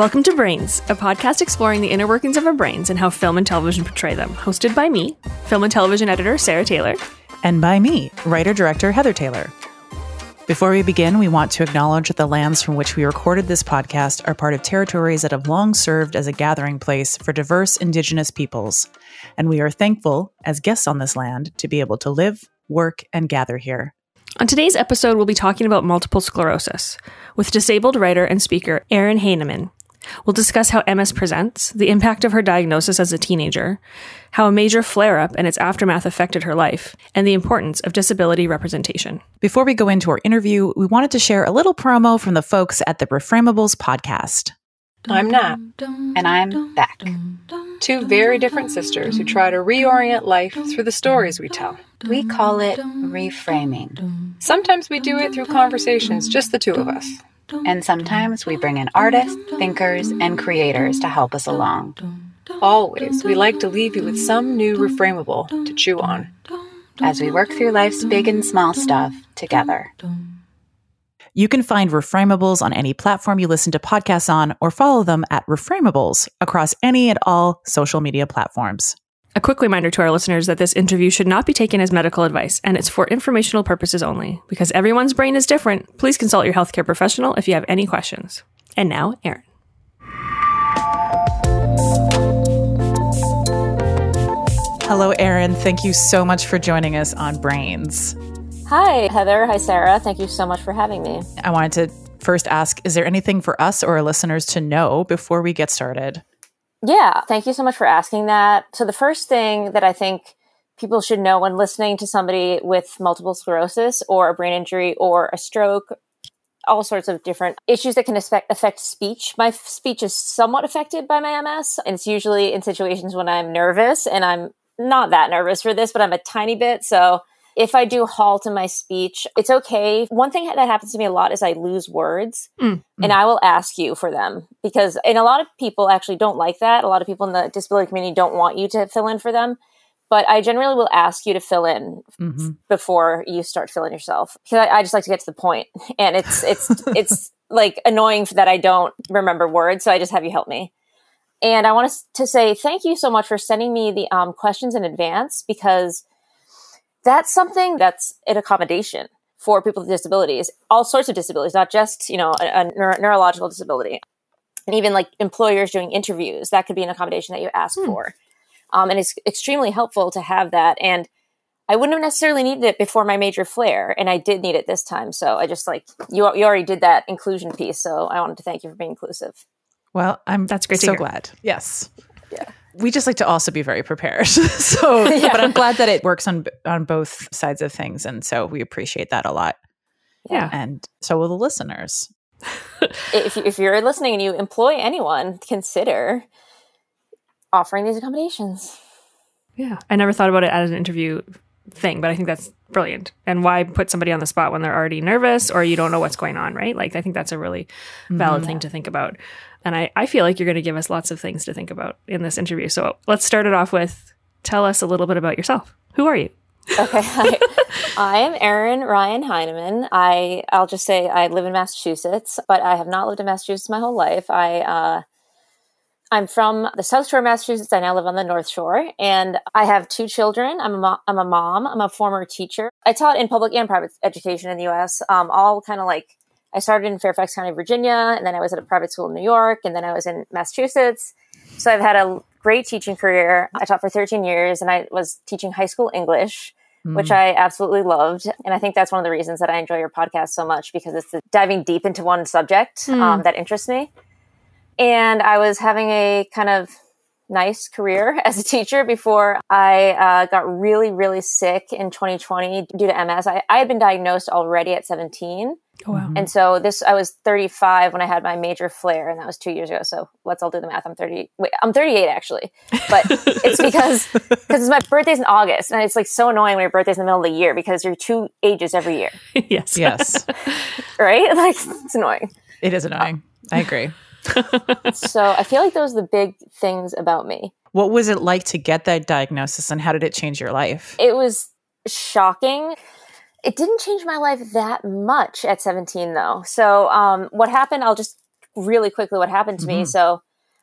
Welcome to Brains, a podcast exploring the inner workings of our brains and how film and television portray them. Hosted by me, film and television editor Sarah Taylor. And by me, writer director Heather Taylor. Before we begin, we want to acknowledge that the lands from which we recorded this podcast are part of territories that have long served as a gathering place for diverse Indigenous peoples. And we are thankful, as guests on this land, to be able to live, work, and gather here. On today's episode, we'll be talking about multiple sclerosis with disabled writer and speaker Erin Heyneman. We'll discuss how MS presents, the impact of her diagnosis as a teenager, how a major flare up and its aftermath affected her life, and the importance of disability representation. Before we go into our interview, we wanted to share a little promo from the folks at the Reframables podcast. I'm Nat. And I'm back. Two very different sisters who try to reorient life through the stories we tell. We call it reframing. Sometimes we do it through conversations, just the two of us. And sometimes we bring in artists, thinkers, and creators to help us along. Always, we like to leave you with some new reframable to chew on. As we work through life's big and small stuff together. You can find Reframables on any platform you listen to podcasts on or follow them at Reframables across any and all social media platforms. A quick reminder to our listeners that this interview should not be taken as medical advice and it's for informational purposes only. Because everyone's brain is different, please consult your healthcare professional if you have any questions. And now, Erin. Hello, Erin. Thank you so much for joining us on Brains. Hi, Heather. Hi, Sarah. Thank you so much for having me. I wanted to first ask Is there anything for us or our listeners to know before we get started? Yeah, thank you so much for asking that. So, the first thing that I think people should know when listening to somebody with multiple sclerosis or a brain injury or a stroke, all sorts of different issues that can affect, affect speech. My speech is somewhat affected by my MS, and it's usually in situations when I'm nervous, and I'm not that nervous for this, but I'm a tiny bit. So, if I do halt in my speech, it's okay. One thing that happens to me a lot is I lose words mm. and I will ask you for them because, and a lot of people actually don't like that. A lot of people in the disability community don't want you to fill in for them. But I generally will ask you to fill in mm-hmm. before you start filling yourself because I, I just like to get to the point. And it's, it's, it's like annoying that I don't remember words. So I just have you help me. And I want to say thank you so much for sending me the um, questions in advance because that's something that's an accommodation for people with disabilities, all sorts of disabilities, not just, you know, a, a neuro- neurological disability. And even like employers doing interviews, that could be an accommodation that you ask hmm. for. Um, and it's extremely helpful to have that. And I wouldn't have necessarily needed it before my major flare, and I did need it this time. So I just like you, you already did that inclusion piece. So I wanted to thank you for being inclusive. Well, I'm that's great. So glad. Yes. Yeah we just like to also be very prepared. so, yeah. but I'm glad that it works on on both sides of things, and so we appreciate that a lot. Yeah, and so will the listeners. if if you're listening and you employ anyone, consider offering these accommodations. Yeah, I never thought about it as an interview thing, but I think that's brilliant. And why put somebody on the spot when they're already nervous or you don't know what's going on, right? Like, I think that's a really valid mm-hmm. thing to think about. And I, I feel like you're going to give us lots of things to think about in this interview. So let's start it off with tell us a little bit about yourself. Who are you? okay, hi. I am Erin Ryan Heyneman. I I'll just say I live in Massachusetts, but I have not lived in Massachusetts my whole life. I uh, I'm from the South Shore of Massachusetts. I now live on the North Shore, and I have two children. I'm a mo- I'm a mom. I'm a former teacher. I taught in public and private education in the U.S. Um, all kind of like I started in Fairfax County, Virginia, and then I was at a private school in New York, and then I was in Massachusetts. So I've had a great teaching career. I taught for 13 years, and I was teaching high school English. Mm. Which I absolutely loved. And I think that's one of the reasons that I enjoy your podcast so much because it's diving deep into one subject mm. um, that interests me. And I was having a kind of nice career as a teacher before I uh, got really, really sick in 2020 due to MS. I, I had been diagnosed already at 17. Oh, wow. And so this, I was 35 when I had my major flare, and that was two years ago. So let's all do the math. I'm 30. Wait, I'm 38 actually, but it's because because my birthday's in August, and it's like so annoying when your birthday's in the middle of the year because you're two ages every year. yes, yes, right. Like it's annoying. It is annoying. I agree. So I feel like those are the big things about me. What was it like to get that diagnosis, and how did it change your life? It was shocking it didn't change my life that much at 17 though. So um, what happened, I'll just really quickly what happened to me. So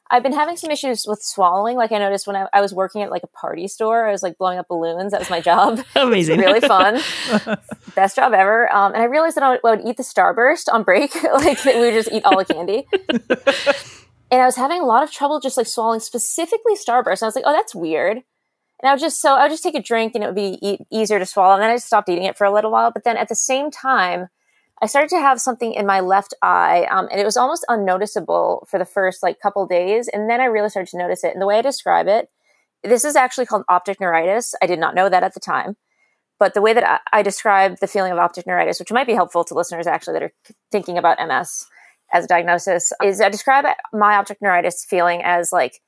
I've been having some issues with swallowing. Like I noticed when I, I was working at like a party store, I was like blowing up balloons. That was my job. Amazing. really fun. Best job ever. Um, and I realized that I would, I would eat the Starburst on break. like we would just eat all the candy. and I was having a lot of trouble just like swallowing specifically Starburst. And I was like, oh, that's weird. And I would just so I would just take a drink and it would be e- easier to swallow. And then I stopped eating it for a little while. But then at the same time, I started to have something in my left eye, um, and it was almost unnoticeable for the first like couple days. And then I really started to notice it. And the way I describe it, this is actually called optic neuritis. I did not know that at the time. But the way that I, I describe the feeling of optic neuritis, which might be helpful to listeners actually that are thinking about MS as a diagnosis, is I describe my optic neuritis feeling as like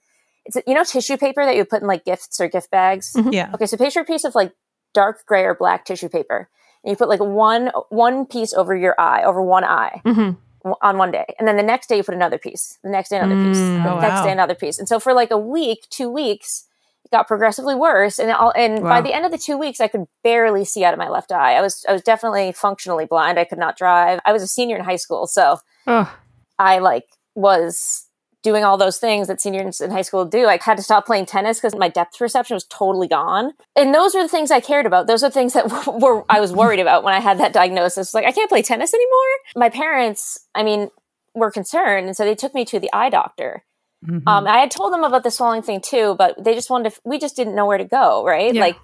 it's you know tissue paper that you put in like gifts or gift bags. Yeah. Okay, so picture a piece of like dark gray or black tissue paper, and you put like one one piece over your eye, over one eye. Mhm. On one day, and then the next day you put another piece. The next day another piece. Mm. The Oh, next wow. day another piece. And so for like a week, two weeks, it got progressively worse. And all, and by the end of the two weeks, I could barely see out of my left eye. I was I was definitely functionally blind. I could not drive. I was a senior in high school, so Oh, I like was doing all those things that seniors in high school do. I had to stop playing tennis because my depth perception was totally gone. And those were the things I cared about. Those are the things that were I was worried about when I had that diagnosis. Like I can't play tennis anymore. My parents, I mean, were concerned, and so they took me to the eye doctor. Mhm. Um, I had told them about the swelling thing too, but they just wanted to, we just didn't know where to go, right? Yeah. Like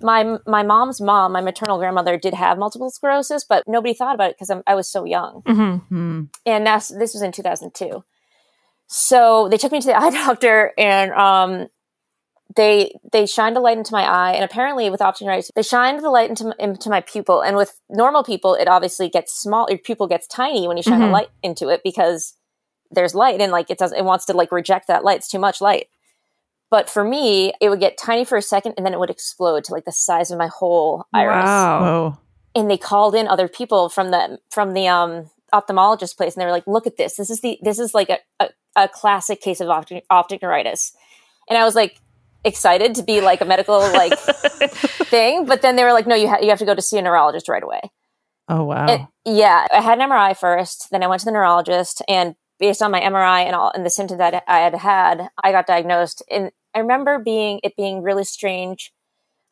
my my mom's mom, my maternal grandmother did have multiple sclerosis, but nobody thought about it because I was so young mhm. Hmm. and that's this was in 2002 so they took me to the eye doctor and um they they shined a light into my eye. And apparently with optic neuritis they shined the light into, into my pupil. And with normal people it obviously gets small your pupil gets tiny when you shine Mhm. a light into it because there's light and like it does it wants to like reject that light. It's too much light. But for me it would get tiny for a second and then it would explode to like the size of my whole iris. Wow. And they called in other people from the from the um ophthalmologist place and they were like look at this. This is the this is like a, a, a classic case of optic, optic neuritis. And i was like excited to be like a medical like thing but then they were like no you, ha- you have to go to see a neurologist right away. Oh wow. and, yeah i had an mri first then i went to the neurologist and based on my mri and all and the symptoms that i had had i got diagnosed. And i remember being it being really strange.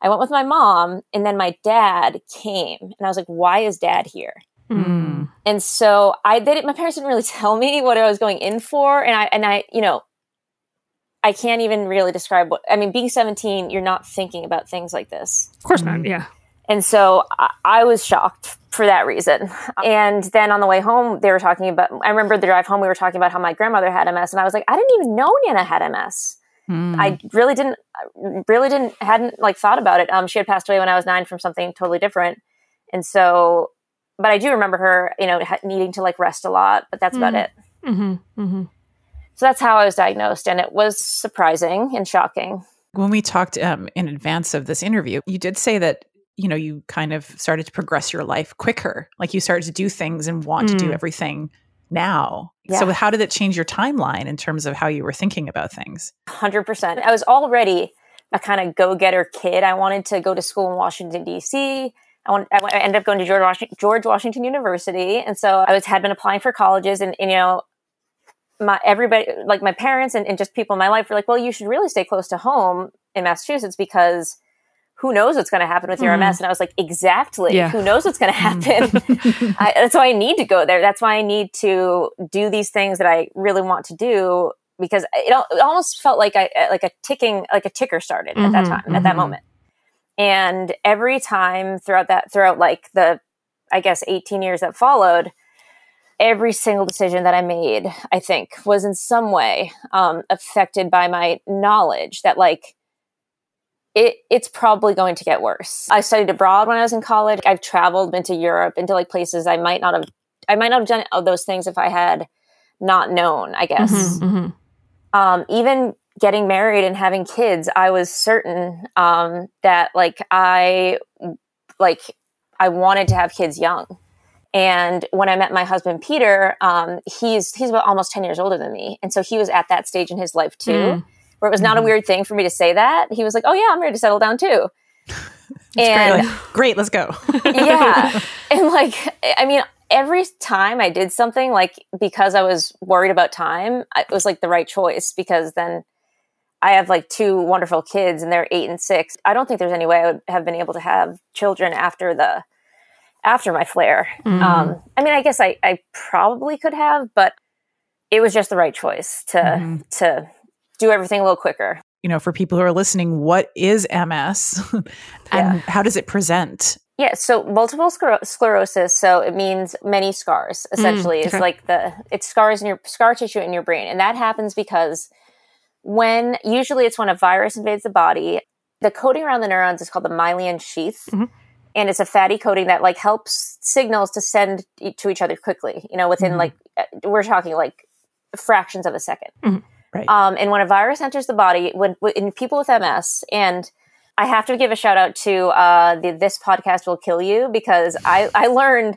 I went with my mom and then my dad came and i was like why is dad here Mm. and so I didn't, my parents didn't really tell me what I was going in for and I and I you know I can't even really describe what I mean being 17 you're not thinking about things like this Of course not. Yeah. and so I, I was shocked for that reason and then on the way home they were talking about I remember the drive home we were talking about how my grandmother had MS and I was like I didn't even know Nana had MS Hmm. I really didn't really didn't hadn't like thought about it. Um, she had passed away when I was nine from something totally different, and so, but I do remember her, you know, needing to like rest a lot, but that's about Mm. it. hmm hmm So that's how I was diagnosed, and it was surprising and shocking. when we talked um, in advance of this interview, you did say that you know you kind of started to progress your life quicker, like you started to do things and want to do Mm. everything now. Yeah. So how did it change your timeline in terms of how you were thinking about things? Hundred percent. I was already a kind of go-getter kid. I wanted to go to school in Washington D.C. I, went- I ended up going to George Washington, George Washington University, and so I was had been applying for colleges, and, and you know, my everybody like my parents and, and just people in my life were like, well, you should really stay close to home in Massachusetts because who knows what's going to happen with your. Mm-hmm. MS? And I was like, exactly. Yeah. Who knows what's going to mm-hmm. happen? I, that's why I need to go there. That's why I need to do these things that I really want to do because it, it almost felt like I like a ticking like a ticker started at that Mhm, time at that mm-hmm. moment. And every time throughout that throughout like the I guess 18 years that followed, every single decision that I made, I think, was in some way um, affected by my knowledge that like it it's probably going to get worse. I studied abroad when I was in college. I've traveled, been to Europe, into like places I might not have I might not have done those things if I had not known, I guess. Mhm, mhm. Um, even getting married and having kids, I was certain um, that like I like I wanted to have kids young. And when I met my husband Peter, um, he's he's about almost ten years older than me, and so he was at that stage in his life too, Mm. where it was not a weird thing for me to say that. He was like, "Oh yeah, I'm ready to settle down too." Great, and like, great, let's go. yeah and like i mean every time I did something, like because I was worried about time, it was like the right choice because then I have like two wonderful kids and they're eight and six. I don't think there's any way I would have been able to have children after the after my flare. Mm. Um, I mean, I guess I, I probably could have, but it was just the right choice to mm-hmm. to do everything a little quicker. You know, for people who are listening, what is MS and yeah. how does it present? Yeah, so multiple scler- sclerosis, so it means many scars. Mm, essentially, mm, okay. it's like the it's scars in your scar tissue in your brain, and that happens because when usually it's when a virus invades the body, the coating around the neurons is called the myelin sheath. Mm-hmm and it's a fatty coating that like helps signals to send to each other quickly you know within mm-hmm. like uh, we're talking like fractions of a 2nd mm-hmm. right. um, and when a virus enters the body when in people with ms and i have to give a shout out to uh, the this podcast will kill you because i i learned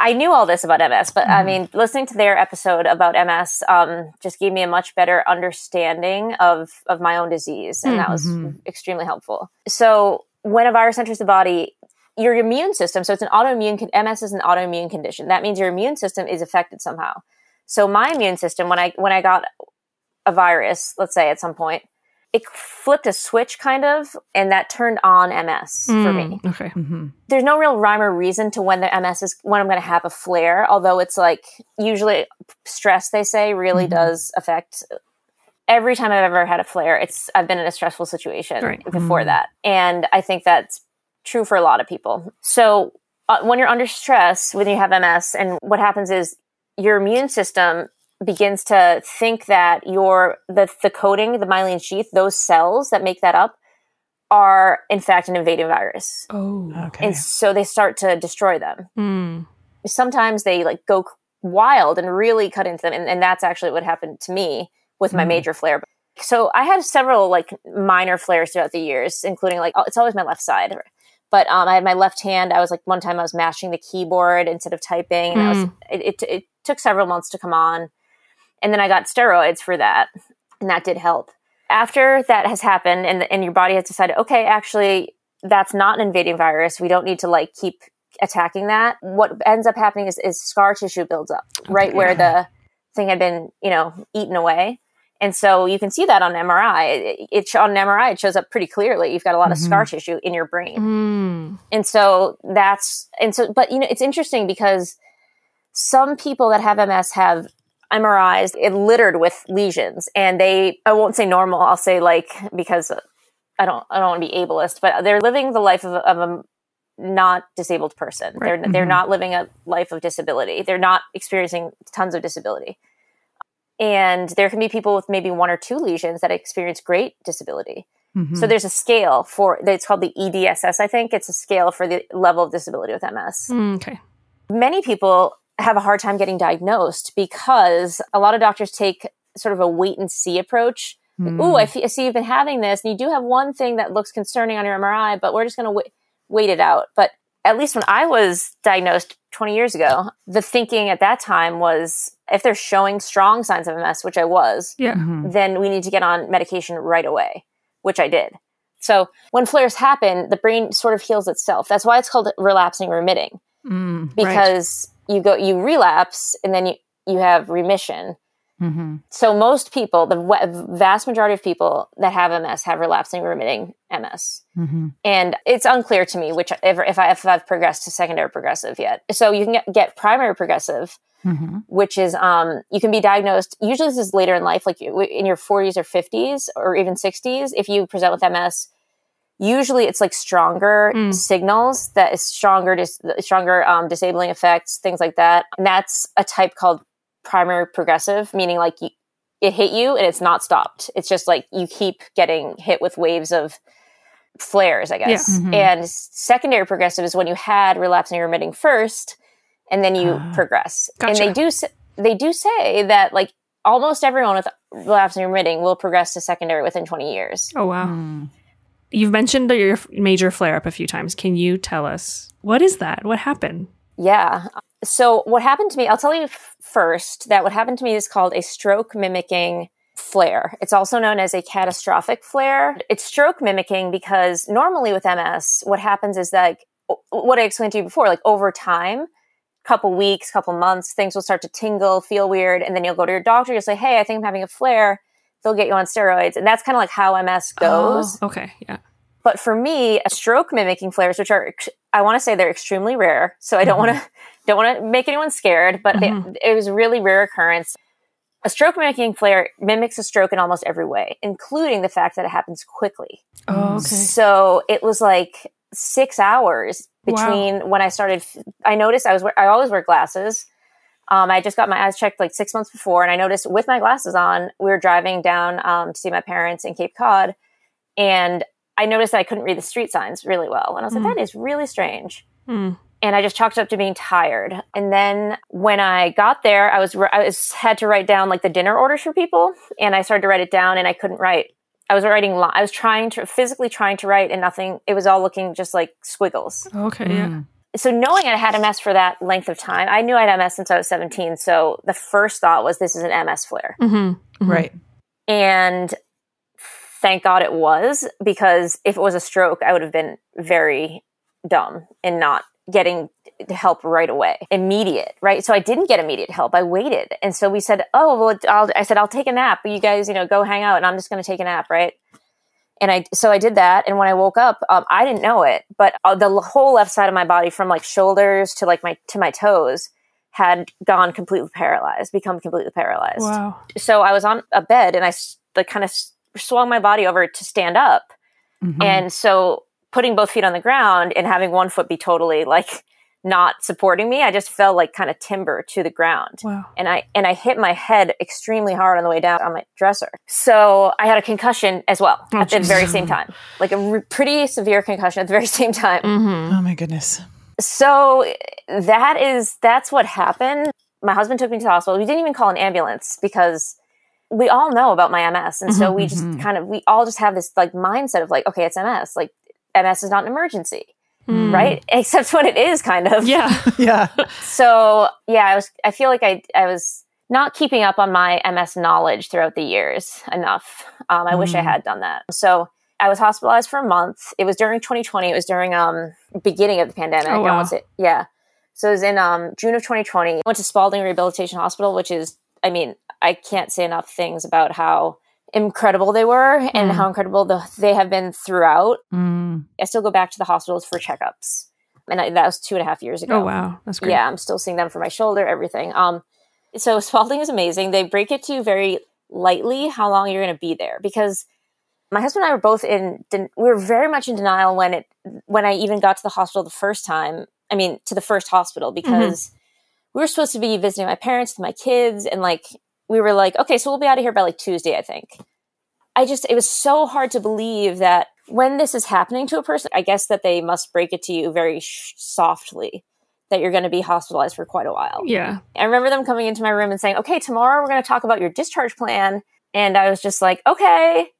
I knew all this about MS, but mm-hmm. I mean, listening to their episode about MS um, just gave me a much better understanding of of my own disease, and mm-hmm. that was mm-hmm. extremely helpful. So, when a virus enters the body, your immune system, so it's an autoimmune, MS is an autoimmune condition. That means your immune system is affected somehow. So my immune system, when I, when I got a virus, let's say at some point, it flipped a switch kind of, and that turned on MS mm, for me. Okay. Mm-hmm. There's no real rhyme or reason to when the MS is, when I'm going to have a flare, although it's like usually stress, they say, really mm-hmm. does affect every time I've ever had a flare, it's I've been in a stressful situation right. before mm. that, and I think that's true for a lot of people. So uh, when you're under stress, when you have MS, and what happens is your immune system begins to think that your the the coating, the myelin sheath, those cells that make that up are in fact an invading virus. Oh, okay. And so they start to destroy them. Mm. Sometimes they like go wild and really cut into them, and, and that's actually what happened to me with my mm. major flare. So I had several like minor flares throughout the years, including like it's always my left side. But um, I had my left hand. I was like one time I was mashing the keyboard instead of typing, and mm. I was mm. it, it, it took several months to come on, and then I got steroids for that, and that did help. After that has happened, and and your body has decided, okay, actually that's not an invading virus. We don't need to like keep attacking that. What ends up happening is, is scar tissue builds up okay. right where the thing had been, you know, eaten away. And so you can see that on MRI. It, it on MRI it shows up pretty clearly. You've got a lot mm-hmm. of scar tissue in your brain, mm. and so that's and so. But you know, it's interesting because some people that have MS have MRIs it littered with lesions, and they I won't say normal. I'll say like because I don't I don't want to be ableist, but they're living the life of, of a not disabled person. Right. They're mm-hmm. they're not living a life of disability. They're not experiencing tons of disability. And there can be people with maybe one or two lesions that experience great disability. Mm-hmm. So there's a scale for it's called the EDSS, I think. It's a scale for the level of disability with MS. Mm, okay. Many people have a hard time getting diagnosed because a lot of doctors take sort of a wait and see approach. Mm. Ooh, I, f- I see you've been having this, and you do have one thing that looks concerning on your MRI, but we're just going to w- wait it out. But at least when I was diagnosed 20 years ago, the thinking at that time was if they're showing strong signs of MS, which I was, yeah. Mm-hmm. then we need to get on medication right away, which I did. So when flares happen, the brain sort of heals itself. That's why it's called relapsing remitting. Mm, because right. You go you relapse and then you you have remission Mm-hmm. So most people, the vast majority of people that have MS have relapsing remitting MS, mm-hmm. and it's unclear to me which if, if, I, if I've progressed to secondary progressive yet. So you can get, get primary progressive, mm-hmm. which is um, you can be diagnosed. Usually this is later in life, like in your 40s or 50s or even 60s. If you present with MS, usually it's like stronger mm. signals that is stronger dis- stronger um, disabling effects things like that and that's a type called primary progressive, meaning like you, it hit you and it's not stopped. It's just like you keep getting hit with waves of flares, I guess. Yeah. Mm-hmm. And secondary progressive is when you had relapsing remitting first, and then you uh, progress. Gotcha. And they do they do say that like almost everyone with relapsing remitting will progress to secondary within 20 years. Oh wow. Mm. You've mentioned your major flare up a few times. Can you tell us what is that? What happened? Yeah. So what happened to me, I'll tell you first that what happened to me is called a stroke mimicking flare. It's also known as a catastrophic flare. It's stroke mimicking because normally with MS, what happens is that what I explained to you before, like over time, couple weeks, couple months, things will start to tingle, feel weird, and then you'll go to your doctor. You'll say, "Hey, I think I'm having a flare." They'll get you on steroids, and that's kind of like how MS goes. Oh, okay, yeah. But for me, a stroke mimicking flares, which are I want to say they're extremely rare, so I don't Mm-hmm. want to don't want to make anyone scared, but Mhm. it, it was a really rare occurrence. A stroke mimicking flare mimics a stroke in almost every way, including the fact that it happens quickly. Oh, okay. So it was like six hours Wow. between when I started. I noticed I was wear- I always wear glasses. Um, I just got my eyes checked like six months before, and I noticed with my glasses on, we were driving down um, to see my parents in Cape Cod, and I noticed that I couldn't read the street signs really well, and I was Mm. like, "That is really strange." Hmm. And I just chalked it up to being tired. And then when I got there, I was I was had to write down like the dinner orders for people, and I started to write it down, and I couldn't write. I was writing. I was trying to physically trying to write, and nothing. It was all looking just like squiggles. Okay, Mm. Yeah. So knowing I had MS for that length of time, I knew I had MS since I was 17. So the first thought was, this is an MS flare. Mm-hmm. Right. And thank God it was, because if it was a stroke, I would have been very dumb in not getting help right away, immediate, right? So I didn't get immediate help. I waited. And so we said, oh, well, I'll, I said, I'll take a nap. You guys, you know, go hang out and I'm just going to take a nap, right? And I, so I did that. And when I woke up, um, I didn't know it, but uh, the whole left side of my body from like shoulders to like my, to my toes had gone completely paralyzed, become completely paralyzed Wow. so I was on a bed and I like kind of swung my body over to stand up. Mhm. And so putting both feet on the ground and having one foot be totally like not supporting me, I just fell like kind of timber to the ground. Wow. And I and I hit my head extremely hard on the way down on my dresser. So I had a concussion as well Oh, at the very same time, like a re- pretty severe concussion at the very same time Mm-hmm. oh my goodness. so that is that's what happened my husband took me to the hospital we didn't even call an ambulance because we all know about my ms and so we just Mhm. kind of we all just have this like mindset of like okay it's ms like ms is not an emergency Mm. right except when it is kind of Yeah. Yeah. so yeah i was i feel like i i was not keeping up on my ms knowledge throughout the years enough um, i wish i Mm. had done that so i was hospitalized for a month it was during 2020 it was during um beginning of the pandemic Oh, I wow. want to yeah so it was in um june of 2020 I went to spaulding rehabilitation hospital which is i mean i can't say enough things about how incredible they were and Mm. how incredible the, they have been throughout Mm. i still go back to the hospitals for checkups and I, that was two and a half years ago Oh wow. That's great. yeah, I'm still seeing them for my shoulder, everything. Um, so Spaulding is amazing. They break it to you very lightly how long you're going to be there because my husband and I were both in. We were very much in denial when it when I even got to the hospital the first time. I mean, to the first hospital because we were supposed to be visiting my parents with my kids, and like we were like, okay, so we'll be out of here by like Tuesday, I think. I just it was so hard to believe that when this is happening to a person, I guess that they must break it to you very sh- softly that you're going to be hospitalized for quite a while. Yeah. I remember them coming into my room and saying, "Okay, tomorrow we're going to talk about your discharge plan." And I was just like, "Okay,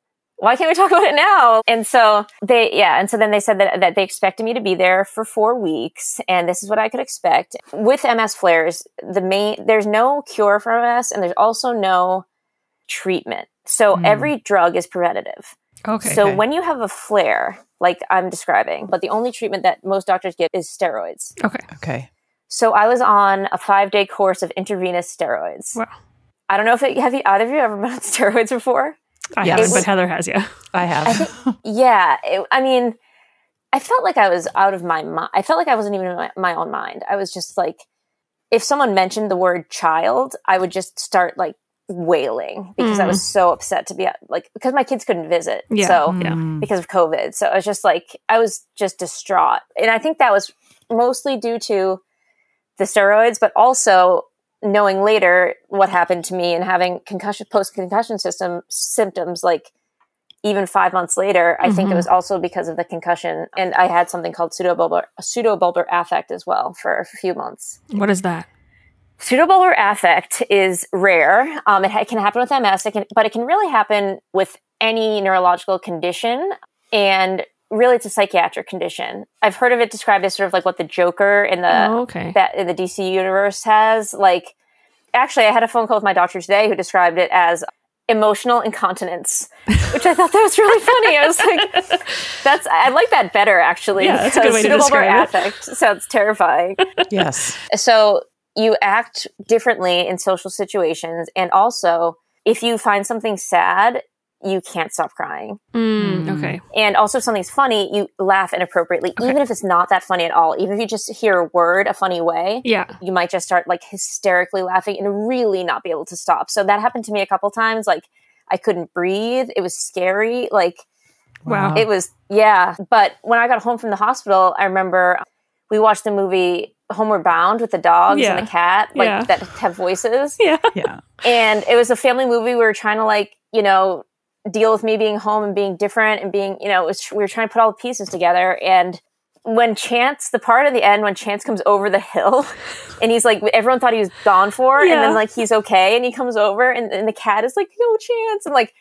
why can't we talk about it now?" And so they, yeah, and so then they said that that they expected me to be there for four weeks, and this is what I could expect with MS flares. The main, there's no cure for MS, and there's also no treatment. So Hmm. every drug is preventative. Okay. So Okay. when you have a flare, like I'm describing, but the only treatment that most doctors give is steroids. okay. Okay. So I was on a five day course of intravenous steroids. Wow. I don't know if it, have you either of you ever been on steroids before? I Yes. haven't, but Heather has. Yeah. I have. Yeah, it, I mean, I felt like I was out of my mind. I felt like I wasn't even in my, my own mind. I was just like, if someone mentioned the word child, I would just start like wailing because I was so upset to be at, like because my kids couldn't visit. Yeah. So Yeah. Mm. because of COVID. So I was just like, I was just distraught. And I think that was mostly due to the steroids, but also knowing later what happened to me and having concussion, post concussion system symptoms like even five months later, I think it Mhm. was also because of the concussion. And I had something called pseudobulbar, pseudobulbar affect as well for a few months. What is that? Pseudobulbar affect is rare. Um, it ha- can happen with MS, it can, but it can really happen with any neurological condition. And really, it's a psychiatric condition. I've heard of it described as sort of like what the Joker in the oh, okay. that in the DC universe has. Like, actually, I had a phone call with my doctor today who described it as emotional incontinence, which I thought that was really funny. I was like, that's, I like that better actually. Yeah, that's a good way to describe it. affect sounds terrifying. Yes. so you act differently in social situations. And also, if you find something sad, you can't stop crying. Mm, Mm. okay. And also, if something's funny, you laugh inappropriately, even if it's not that funny at all. Even if you just hear a word a funny way, Yeah. you might just start like hysterically laughing and really not be able to stop. So that happened to me a couple times. Like I couldn't breathe. It was scary. Like Wow. it was, yeah. But when I got home from the hospital, I remember we watched the movie Homeward Bound with the dogs Yeah. and the cat, like Yeah. that have voices. yeah. Yeah. And it was a family movie. We were trying to like, you know, deal with me being home and being different and being, you know, it was, we were trying to put all the pieces together. And when Chance, the part at the end when Chance comes over the hill and he's like, everyone thought he was gone for, and Yeah. then like he's okay, and he comes over and, and the cat is like, yo, Chance. And like,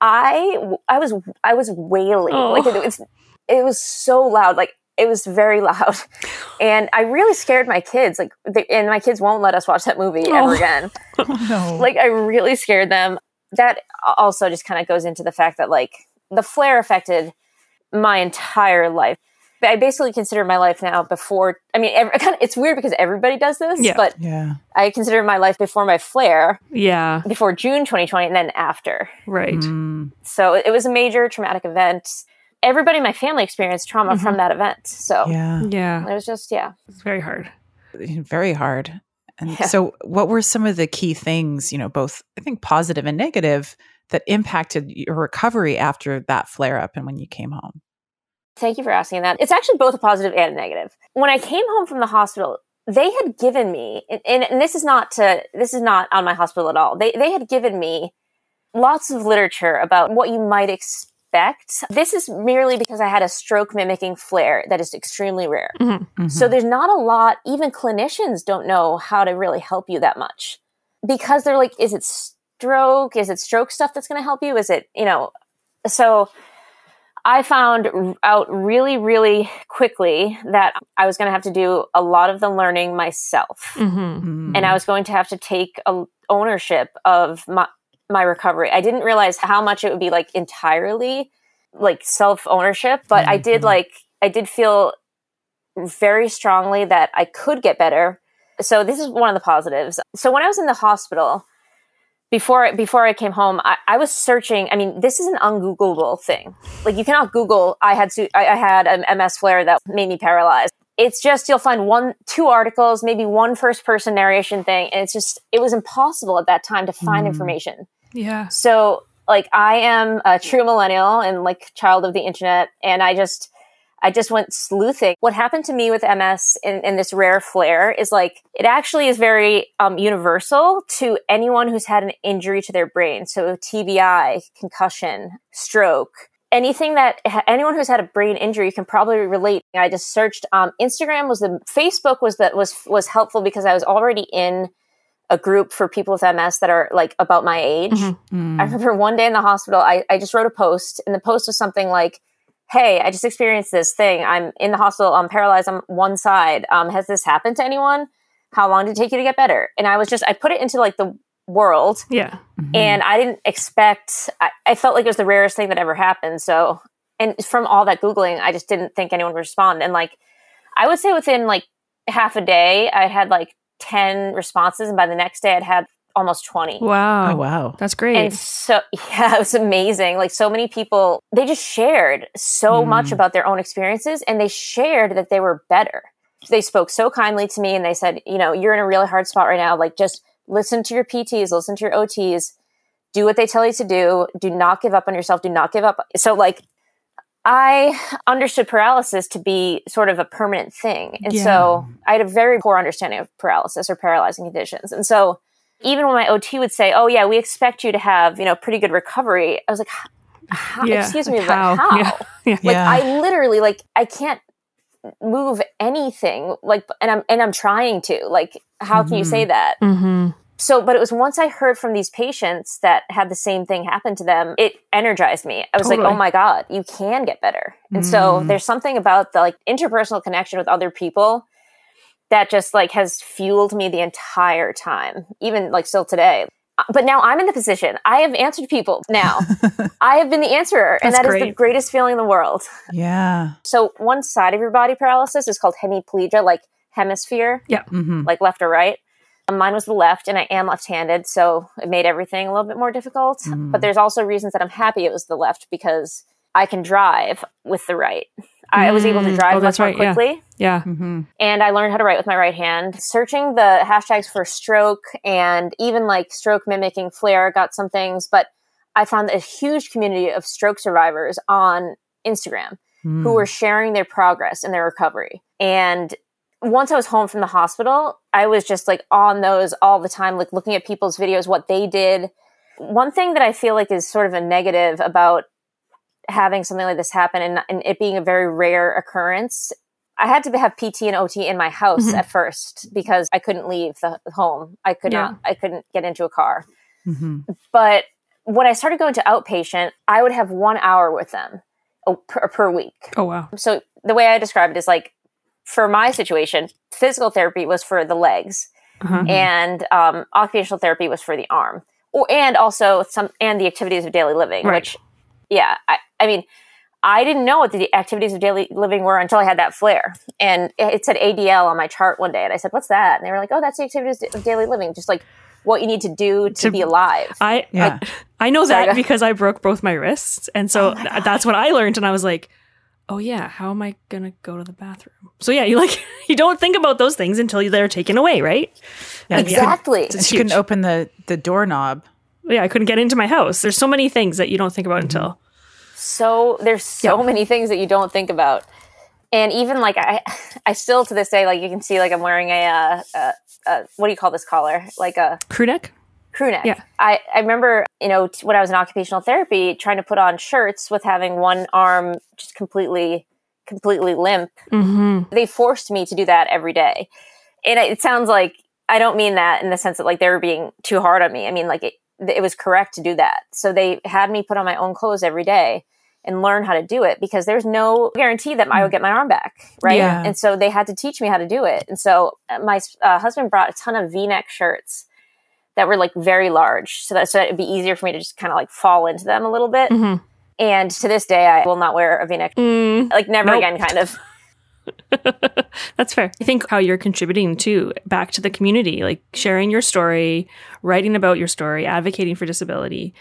I, I was, I was wailing. Oh. Like it was, it was so loud. Like it was very loud. And I really scared my kids. Like, they, and my kids won't let us watch that movie Oh. ever again Oh, no. like I really scared them. That also just kind of goes into the fact that like the flare affected my entire life. I basically consider my life now before. I mean, every, kind of, it's weird because everybody does this, Yeah. but yeah. I consider my life before my flare, Yeah. before June 2020, and then after. Right. Mm. So it was a major traumatic event. Everybody in my family experienced trauma from that event. So Yeah. Yeah. it was just yeah. It's very hard. Very hard. And Yeah. so, what were some of the key things, you know, both I think positive and negative, that impacted your recovery after that flare up and when you came home? Thank you for asking that. It's actually both a positive and a negative. When I came home from the hospital, they had given me, and, and, and this is not to, this is not on my hospital at all. They, they had given me lots of literature about what you might expect. This is merely because I had a stroke mimicking flare that is extremely rare. Mm-hmm. So there's not a lot, even clinicians don't know how to really help you that much because they're like, is it stroke? Is it stroke stuff that's going to help you? Is it, you know, so I found out really, really quickly that I was going to have to do a lot of the learning myself. Mm-hmm. Mm-hmm. And I was going to have to take a, ownership of my, my recovery. I didn't realize how much it would be like entirely like self ownership, but I did Mhm. like, I did feel very strongly that I could get better. So this is one of the positives. So when I was in the hospital, before before I came home, I, I was searching. I mean, this is an ungoogleable thing. Like you cannot Google. I had su- I, I had an MS flare that made me paralyzed. It's just you'll find one, two articles, maybe one first person narration thing, and it's just it was impossible at that time to find Mm. information. Yeah. So like I am a true millennial and like child of the internet, and I just I just went sleuthing. What happened to me with MS in, in this rare flare is like it actually is very um, universal to anyone who's had an injury to their brain. So TBI, concussion, stroke, anything that anyone who's had a brain injury can probably relate. I just searched. Um, Instagram was the Facebook was that was was helpful because I was already in a group for people with MS that are like about my age. Mhm. Mm-hmm. I remember one day in the hospital, I, I just wrote a post, and the post was something like, Hey, I just experienced this thing. I'm in the hospital. I'm paralyzed on one side. Um, has this happened to anyone? How long did it take you to get better? And I was just, I put it into like the world, Yeah. Mm-hmm. and I didn't expect, I, I felt like it was the rarest thing that ever happened. So, and from all that Googling, I just didn't think anyone would respond. And like, I would say within like half a day, I had like 10 responses. And by the next day, I'd had almost 20. Wow. oh wow. That's great. And so, yeah, it was amazing. Like, so many people, they just shared so Mm. much about their own experiences and they shared that they were better. They spoke so kindly to me and they said, you know, you're in a really hard spot right now. Like, just listen to your PTs, listen to your OTs, do what they tell you to do. Do not give up on yourself. Do not give up. So, like, I understood paralysis to be sort of a permanent thing. And so I had a very poor understanding of paralysis or paralyzing conditions. And so even when my OT would say, "Oh yeah, we expect you to have, you know, pretty good recovery." I was like, how, Yeah, excuse me, like but how? how? Yeah. Yeah. Like Yeah. I literally like I can't move anything like and I'm and I'm trying to. Like how can you say that? mm-hmm. So, but it was once I heard from these patients that had the same thing happen to them, it energized me. I was like, oh my God, you can get better. And so Mm. there's something about the like interpersonal connection with other people that just like has fueled me the entire time, even like still today. But now I'm in the position. I have answered people now. I have been the answerer, and that is the greatest feeling in the world. Yeah. So one side of your body paralysis is called hemiplegia, like hemisphere, Yeah. hmm like left or right. Mine was the left, and I am left-handed, so it made everything a little bit more difficult. Mm. But there's also reasons that I'm happy it was the left because I can drive with the right. I was able to Mm. drive Oh, much that's more right, yeah. quickly. Yeah. hmm and I learned how to write with my right hand. Searching the hashtags for stroke and even like stroke mimicking flare got some things, but I found a huge community of stroke survivors on Instagram Mm. who were sharing their progress and their recovery. And once I was home from the hospital, I was just like on those all the time, like looking at people's videos, what they did. One thing that I feel like is sort of a negative about having something like this happen and, and it being a very rare occurrence. I had to have PT and OT in my house Mhm. at first because I couldn't leave the home. I could Yeah. not, I couldn't get into a car. hmm But when I started going to outpatient, I would have one hour with them per, per week. Oh wow. So the way I describe it is like, for my situation, physical therapy was for the legs, Uh-huh. and um, occupational therapy was for the arm, or and also some and the activities of daily living. Right. Which, yeah, I, I mean, I didn't know what the activities of daily living were until I had that flare, and it it said ADL on my chart one day, and I said, "What's that?" And they were like, "Oh, that's the activities of daily living, just like what you need to do to, To- be alive." I Yeah. I know that go- because I broke both my wrists, and so oh th- that's what I learned. And I was like, "Oh yeah, how am I gonna go to the bathroom?" So yeah, you like you don't think about those things until they're taken away, right? Yeah, And you exactly. You couldn't open the the doorknob. Yeah, I couldn't get into my house. There's so many things that you don't think about until. so there's so Yeah. many things that you don't think about and even like i i still to this day like you can see like i'm wearing a uh, uh, uh what do you call this collar like a Crew neck. crew neck Yeah. i i remember you know t- when i was in occupational therapy trying to put on shirts with having one arm just completely completely limp Mm-hmm. they forced me to do that every day and it, it sounds like i don't mean that in the sense that like they were being too hard on me i mean like it, it was correct to do that so they had me put on my own clothes every day and learn how to do it because there's no guarantee that I would get my arm back, right? Yeah. And so they had to teach me how to do it. And so uh, my uh, husband brought a ton of V-neck shirts that were like very large, so that so that it'd be easier for me to just kind of like fall into them a little bit. Mm-hmm. And to this day, I will not wear a V-neck, Mm, like never Nope. again, kind of. that's fair. I think how you're contributing to back to the community, like sharing your story, writing about your story, advocating for disability.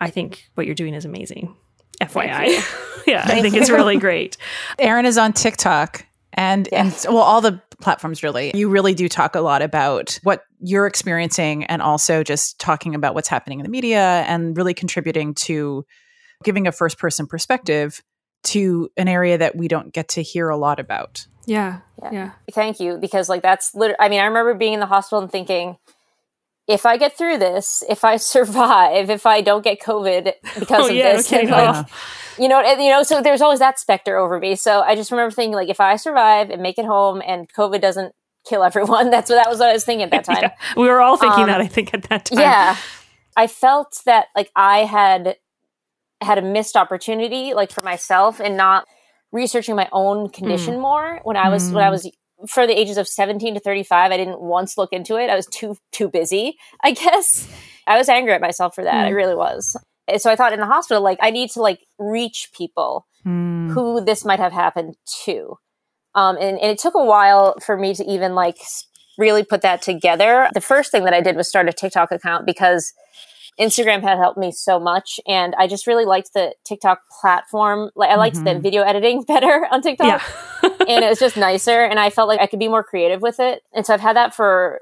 I think what you're doing is amazing. FYI. yeah, I think it's really great. Erin is on TikTok and and well all the platforms really. You really do talk a lot about what you're experiencing and also just talking about what's happening in the media and really contributing to giving a first person perspective to an area that we don't get to hear a lot about. Yeah. Yeah. Yeah. Thank you, because like that's literally. I mean, I remember being in the hospital and thinking, if I get through this, if I survive, if I don't get COVID because Oh, of yeah, this, kidding. and, like, you know, and, you know, so there's always that specter over me. So I just remember thinking, like, if I survive and make it home, and COVID doesn't kill everyone, that's what that was what I was thinking at that time. Yeah. We were all thinking Um, that, I think, at that time. Yeah. I felt that like I had had a missed opportunity like for myself and not researching my own condition more when I was when I was for the ages of 17 to 35 I didn't once look into it I was too too busy I guess I was angry at myself for that I Mm. really was and so I thought in the hospital like I need to like reach people Hmm. who this might have happened to. Um, and, and it took a while for me to even like really put that together. The first thing that I did was start a TikTok account because Instagram had helped me so much. And I just really liked the TikTok platform. Like I liked the Mhm. video editing better on TikTok Yeah. and it was just nicer. And I felt like I could be more creative with it. And so I've had that for,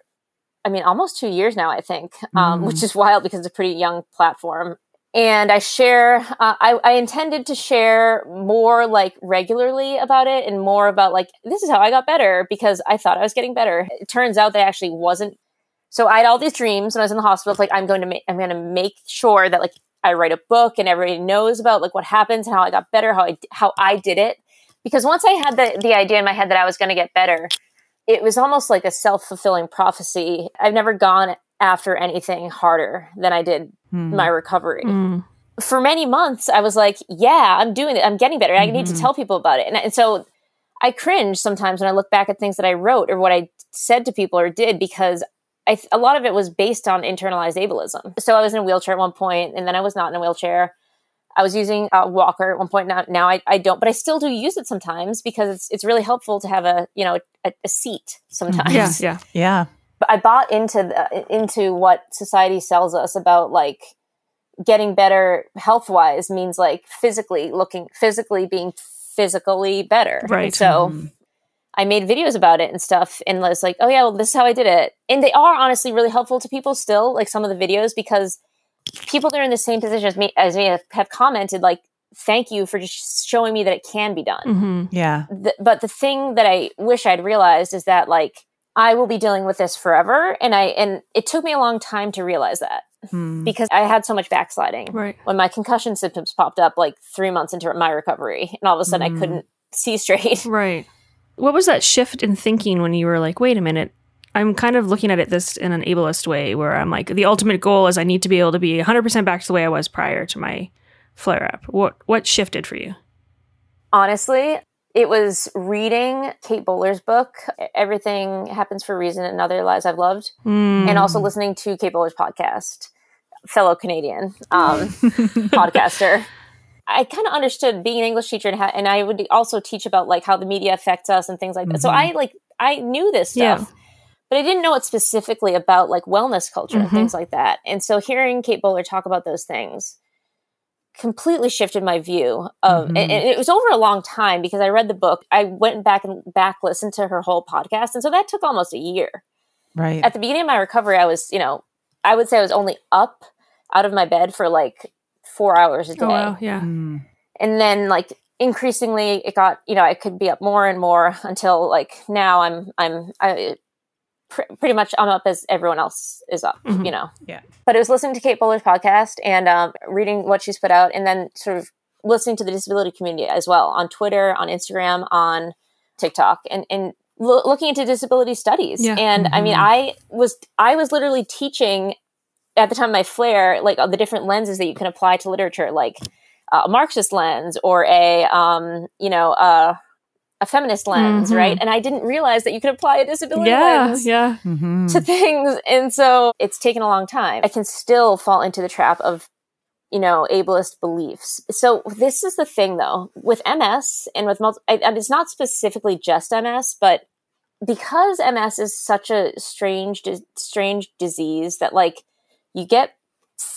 I mean, almost two years now, I think, um, Mm. which is wild because it's a pretty young platform. And I share, uh, I, I intended to share more like regularly about it and more about like, this is how I got better because I thought I was getting better. It turns out that I actually wasn't. So I had all these dreams when I was in the hospital. It's like, I'm going to make, I'm going to make sure that like I write a book and everybody knows about like what happens and how I got better, how I, how I did it because once I had the the idea in my head that I was going to get better, it was almost like a self fulfilling prophecy. I've never gone after anything harder than I did Hmm. my recovery. Mm. For many months, I was like, "Yeah, I'm doing it. I'm getting better. I need to Mhm. tell people about it." And, and so I cringe sometimes when I look back at things that I wrote or what I said to people or did because I, a lot of it was based on internalized ableism. So I was in a wheelchair at one point, and then I was not in a wheelchair. I was using a walker at one point. Now, now I, I don't, but I still do use it sometimes because it's it's really helpful to have a you know a, a seat sometimes. Yeah, yeah. Yeah. But I bought into the, into what society sells us about like getting better health wise means like physically looking physically being physically better. Right. And so mm-hmm. I made videos about it and stuff and was like, oh yeah, well this is how I did it. And they are honestly really helpful to people still, like some of the videos because people that are in the same position as me as me have, have commented like thank you for just showing me that it can be done. hmm Yeah. The, but the thing that I wish I'd realized is that like I will be dealing with this forever and I and it took me a long time to realize that Hmm. because I had so much backsliding Right. when my concussion symptoms popped up like 3 months into my recovery and all of a sudden Mm. I couldn't see straight. Right. What was that shift in thinking when you were like, wait a minute, I'm kind of looking at it this in an ableist way where I'm like, the ultimate goal is I need to be able to be 100% back to the way I was prior to my flare up. What what shifted for you? Honestly, it was reading Kate Bowler's book, Everything Happens for a Reason and Other Lies I've Loved, Mm. and also listening to Kate Bowler's podcast, fellow Canadian um, podcaster. I kind of understood being an English teacher, and, ha- and I would also teach about like how the media affects us and things like that. So Mhm. I like I knew this Yeah. stuff, but I didn't know it specifically about like wellness culture and Mhm. things like that. And so hearing Kate Bowler talk about those things completely shifted my view of Mhm. and, and it was over a long time because I read the book. I went back and back listened to her whole podcast, and so that took almost a year Right. at the beginning of my recovery, I was, you know, I would say I was only up out of my bed for like four hours a day. Oh wow, yeah. Mm. And then like increasingly it got, you know, I could be up more and more until like now I'm, I'm, I pr- pretty much I'm up as everyone else is up, Mhm. you know? Yeah. But it was listening to Kate Bowler's podcast and um, reading what she's put out and then sort of listening to the disability community as well on Twitter, on Instagram, on TikTok and, and looking into disability studies. Yeah. And I mean, Mhm. I was, I was literally teaching at the time of my flare, like uh, the different lenses that you can apply to literature, like uh, a Marxist lens or a, um, you know, uh, a feminist lens, Mhm. right? And I didn't realize that you could apply a disability Yeah, lens yeah. Mhm. to things. And so it's taken a long time. I can still fall into the trap of, you know, ableist beliefs. So this is the thing though, with MS and with multi, I, and it's not specifically just MS, but because MS is such a strange, dis- strange disease that like you get,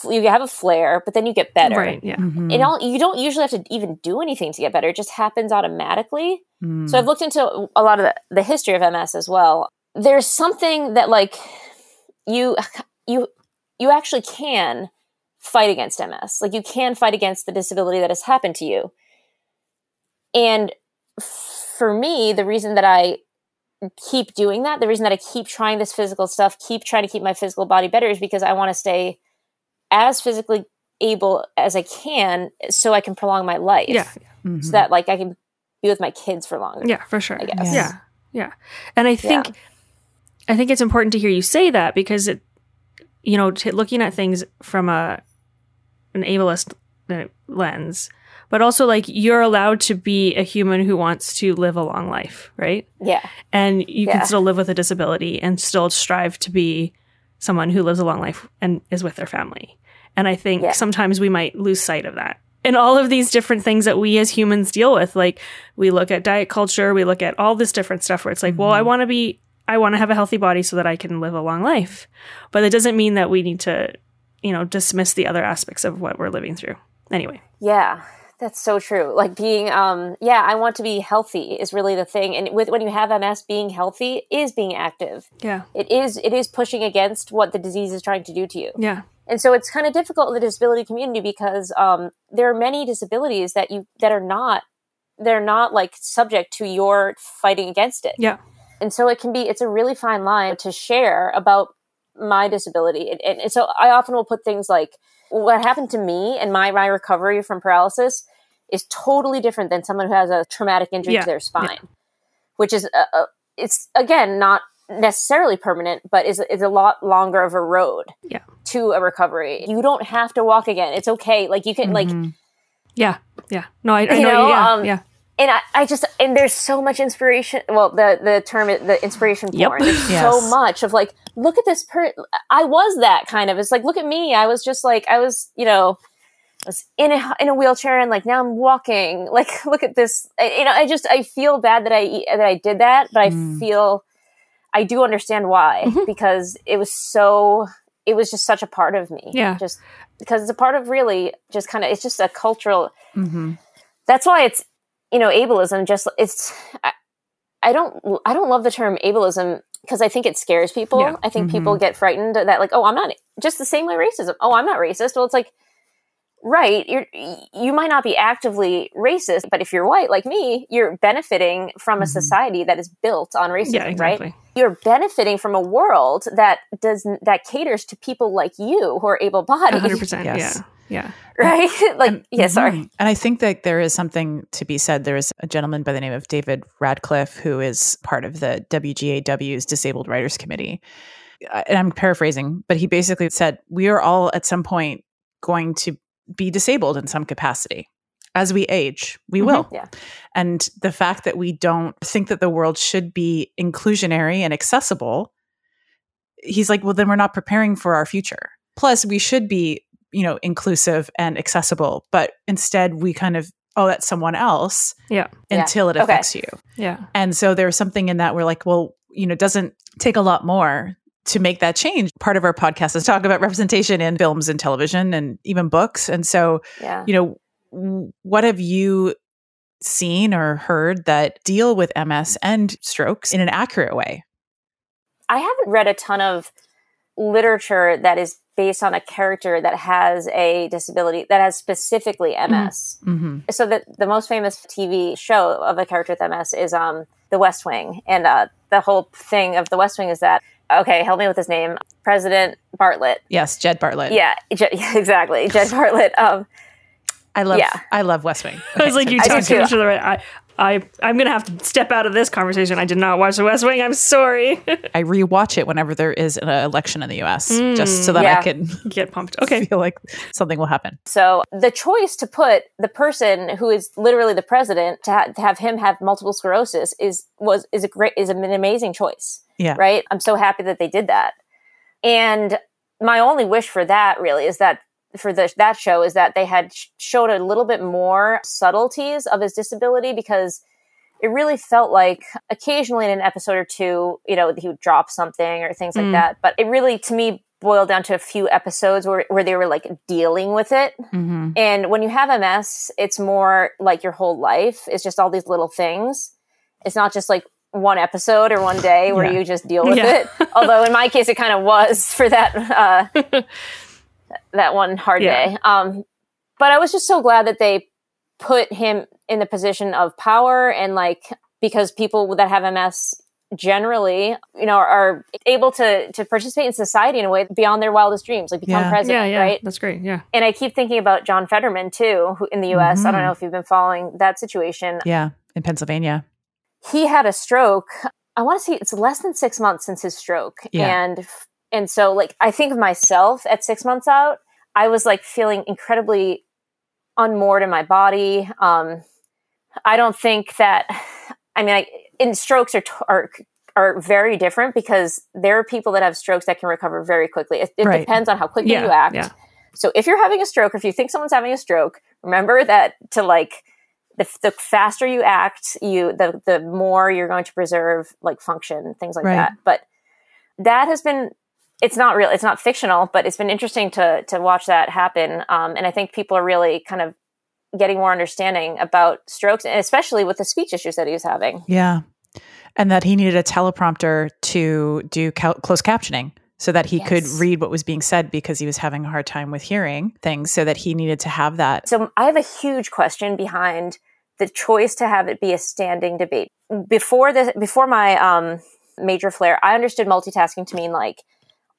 you have a flare, but then you get better. Right, yeah. Mhm. And all, you don't usually have to even do anything to get better. It just happens automatically. Mm. So I've looked into a lot of the, the history of MS as well. There's something that like you you you actually can fight against MS. Like you can fight against the disability that has happened to you. And for me, the reason that I keep doing that, the reason that I keep trying this physical stuff, keep trying to keep my physical body better is because I want to stay as physically able as I can so I can prolong my life. Yeah. Mhm. So that like I can be with my kids for longer. Yeah, for sure. I guess. Yeah. Yeah. And I think I think it's important to hear you say that because it you know, t- looking at things from a an ableist uh, lens, but also like you're allowed to be a human who wants to live a long life, right? Yeah. And you Yeah. can still live with a disability and still strive to be someone who lives a long life and is with their family. And I think Yeah. sometimes we might lose sight of that. And all of these different things that we as humans deal with, like we look at diet culture, we look at all this different stuff where it's like, well, I mm-hmm. want to be, I want to have a healthy body so that I can live a long life. But it doesn't mean that we need to, you know, dismiss the other aspects of what we're living through. Anyway. Yeah. That's so true. Like being, um, yeah, I want to be healthy is really the thing. And with when you have MS, being healthy is being active. Yeah. It is, it is pushing against what the disease is trying to do to you. Yeah. And so it's kind of difficult in the disability community because um, there are many disabilities that you that are not they're not like subject to your fighting against it. Yeah. And so it can be it's a really fine line to share about my disability. And, and, and so I often will put things like what happened to me and my my recovery from paralysis is totally different than someone who has a traumatic injury Yeah. to their spine, which is uh, uh, it's again not necessarily permanent, but is is a lot longer of a road Yeah. to a recovery. You don't have to walk again. It's okay. Like you can like Mhm. Yeah. Yeah. No, I, I You know. know, yeah. um, yeah. and I, I just and there's so much inspiration. Well, the the term the inspiration Yep. porn. There's Yes. so much of like, look at this per. I was that kind of. It's like, look at me. I was just like, I was, you know, was in a in a wheelchair and like now I'm walking. Like, look at this. I, you know, I just I feel bad that I that I did that, but I Mm. feel I do understand why because it was so. It was just such a part of me. Yeah. Just because it's a part of really just kind of it's just a cultural hmm that's why it's you know ableism just it's I, I don't i don't love the term ableism because i think it scares people Yeah. i think people get frightened that like oh i'm not just the same way racism oh i'm not racist well it's like right you're you might not be actively racist but if you're white like me you're benefiting from a society that is built on racism Yeah, exactly. right you're benefiting from a world that does that caters to people like you who are able-bodied 100%. Yes. Yeah. Yeah. right like And- yeah sorry mhm. And I think that there is something to be said. There is a gentleman by the name of David Radcliffe who is part of the WGAW's Disabled Writers Committee. And I'm paraphrasing, but he basically said, We are all at some point going to be disabled in some capacity. As we age, we will. Mm-hmm. Yeah. And the fact that we don't think that the world should be inclusionary and accessible, he's like, well, then we're not preparing for our future. Plus, we should be, you know, inclusive and accessible, but instead we kind of, oh, that's someone else Yeah. Yeah. until it Okay. affects you. Yeah. And so there's something in that we're like, well, you know, it doesn't take a lot more to make that change. Part of our podcast is talk about representation in films and television and even books. And so, yeah you know, w- what have you seen or heard that deal with MS and strokes in an accurate way? I haven't read a ton of literature that is based on a character that has a disability that has specifically MS. Mm-hmm. So the the most famous TV show of a character with MS is um The West Wing, and uh, the whole thing of The West Wing is that okay, help me with his name, President Bartlet. Yes, Jed Bartlet. Yeah, Je- yeah, exactly, Jed Bartlet. Um, I love. Yeah. I love West Wing. I was like, you I do talked to too. each other. Right? I, I, I'm gonna have to step out of this conversation. I did not watch The West Wing. I'm sorry. I rewatch it whenever there is an election in the U.S. just so that Yeah. I can Get pumped. Okay. feel like something will happen. So the choice to put the person who is literally the president to, ha- to have him have multiple sclerosis is was is a great is an amazing choice. Yeah. Right. I'm so happy that they did that. And my only wish for that really is that for the, that show is that they had sh- showed a little bit more subtleties of his disability because it really felt like occasionally in an episode or two, you know, he would drop something or things like Mm. that. But it really, to me, boiled down to a few episodes where, where they were like dealing with it. Mm-hmm. And when you have MS, it's more like your whole life. It's just all these little things. It's not just like one episode or one day where Yeah. you just deal with Yeah. it. Although in my case, it kind of was for that uh, that one hard Yeah. day. Um, but I was just so glad that they put him in the position of power and like because people that have MS generally, you know, are able to to participate in society in a way beyond their wildest dreams, like become Yeah. president, Yeah. Yeah. right? That's great. Yeah. and I keep thinking about John Fetterman too, who in the U.S. I don't Mhm. know if you've been following that situation. Yeah, in Pennsylvania. He had a stroke. I want to say it's less than six months since his stroke, Yeah. and and so like I think of myself at six months out, I was like feeling incredibly unmoored in my body. Um, I don't think that. I mean, I, in strokes are, t- are are very different because there are people that have strokes that can recover very quickly. It, it Right. depends on how quickly Yeah. you act. Yeah. So if you're having a stroke, or if you think someone's having a stroke, remember that to like the, the faster you act, you the the more you're going to preserve like function, things like Right. that. But that has been it's not real, it's not fictional, but it's been interesting to to watch that happen. Um, and I think people are really kind of getting more understanding about strokes, and especially with the speech issues that he was having. Yeah. And that he needed a teleprompter to do cal- closed captioning so that he could read what was being said because he was having a hard time with hearing things. So that he needed to have that. So I have a huge question behind the choice to have it be a standing debate. Before the before my um, major flare, I understood multitasking to mean like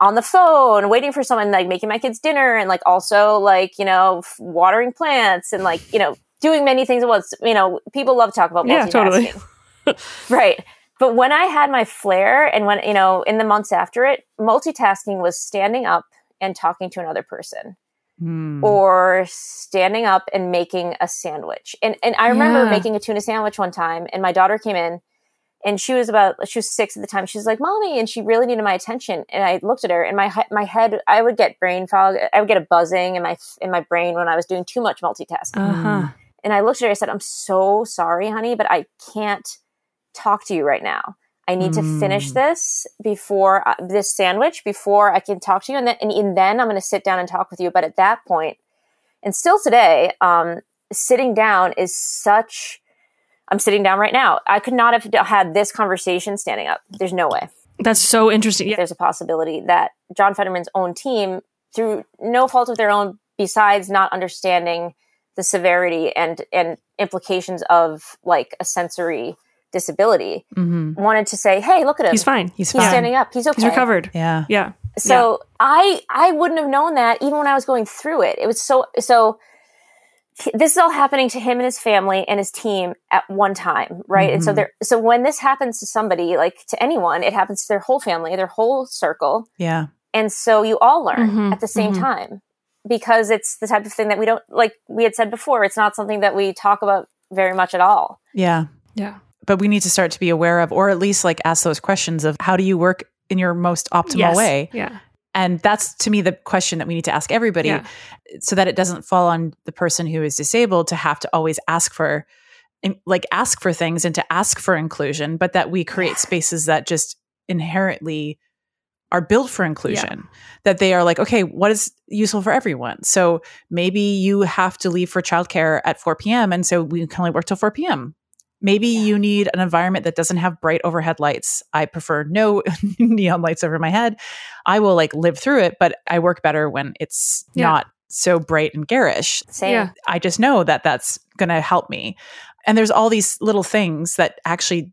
on the phone, waiting for someone, like making my kids dinner, and like also like you know f- watering plants and like you know doing many things at once. You know, people love to talk about Yeah, multitasking, totally. right? But when I had my flare, and when you know in the months after it, multitasking was standing up and talking to another person Hmm. or standing up and making a sandwich. And and I remember Yeah. making a tuna sandwich one time and my daughter came in and she was about she was 6 at the time. She was like, "Mommy," and she really needed my attention. And I looked at her and my my head I would get brain fog. I would get a buzzing in my in my brain when I was doing too much multitasking. Uh-huh. And I looked at her I said, "I'm so sorry, honey, but I can't talk to you right now. I need to finish Mm. this before uh, this sandwich before I can talk to you, and then and, and then I'm going to sit down and talk with you. But at that point, and still today, um, sitting down is such. I'm sitting down right now. I could not have had this conversation standing up. There's no way. That's so interesting. Yeah. There's a possibility that John Fetterman's own team, through no fault of their own, besides not understanding the severity and and implications of like a sensory disability, Mhm. wanted to say, "Hey, look at him. He's fine. He's He's fine. standing up. He's okay. He's recovered. Yeah. Yeah. So I I wouldn't have known that even when I was going through it. It was so so. This is all happening to him and his family and his team at one time, right? And so Mhm. there, so when this happens to somebody, like to anyone, it happens to their whole family, their whole circle, Yeah. and so you all learn Mhm, at the same mhm. time because it's the type of thing that we don't like. We had said before, it's not something that we talk about very much at all. Yeah. Yeah. But we need to start to be aware of, or at least like ask those questions of how do you work in your most optimal Yes. way? Yeah. And that's to me the question that we need to ask everybody Yeah. so that it doesn't fall on the person who is disabled to have to always ask for like ask for things and to ask for inclusion, but that we create spaces that just inherently are built for inclusion. That they are like, okay, what is useful for everyone? So maybe you have to leave for childcare at 4 p.m. And so we can only work till 4 p.m. Maybe you need an environment that doesn't have bright overhead lights. I prefer no neon lights over my head. I will like live through it, but I work better when it's Yeah. not so bright and garish. Same. Yeah. I just know that that's going to help me. And there's all these little things that actually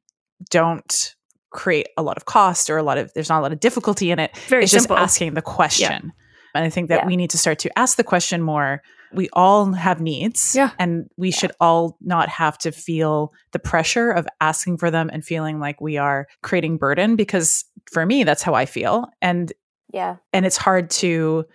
don't create a lot of cost or a lot of there's not a lot of difficulty in it. Very it's simple. just asking the question. And I think that Yeah. we need to start to ask the question more. We all have needs Yeah. and we should all not have to feel the pressure of asking for them and feeling like we are creating burden because for me that's how I feel. And Yeah. and it's hard to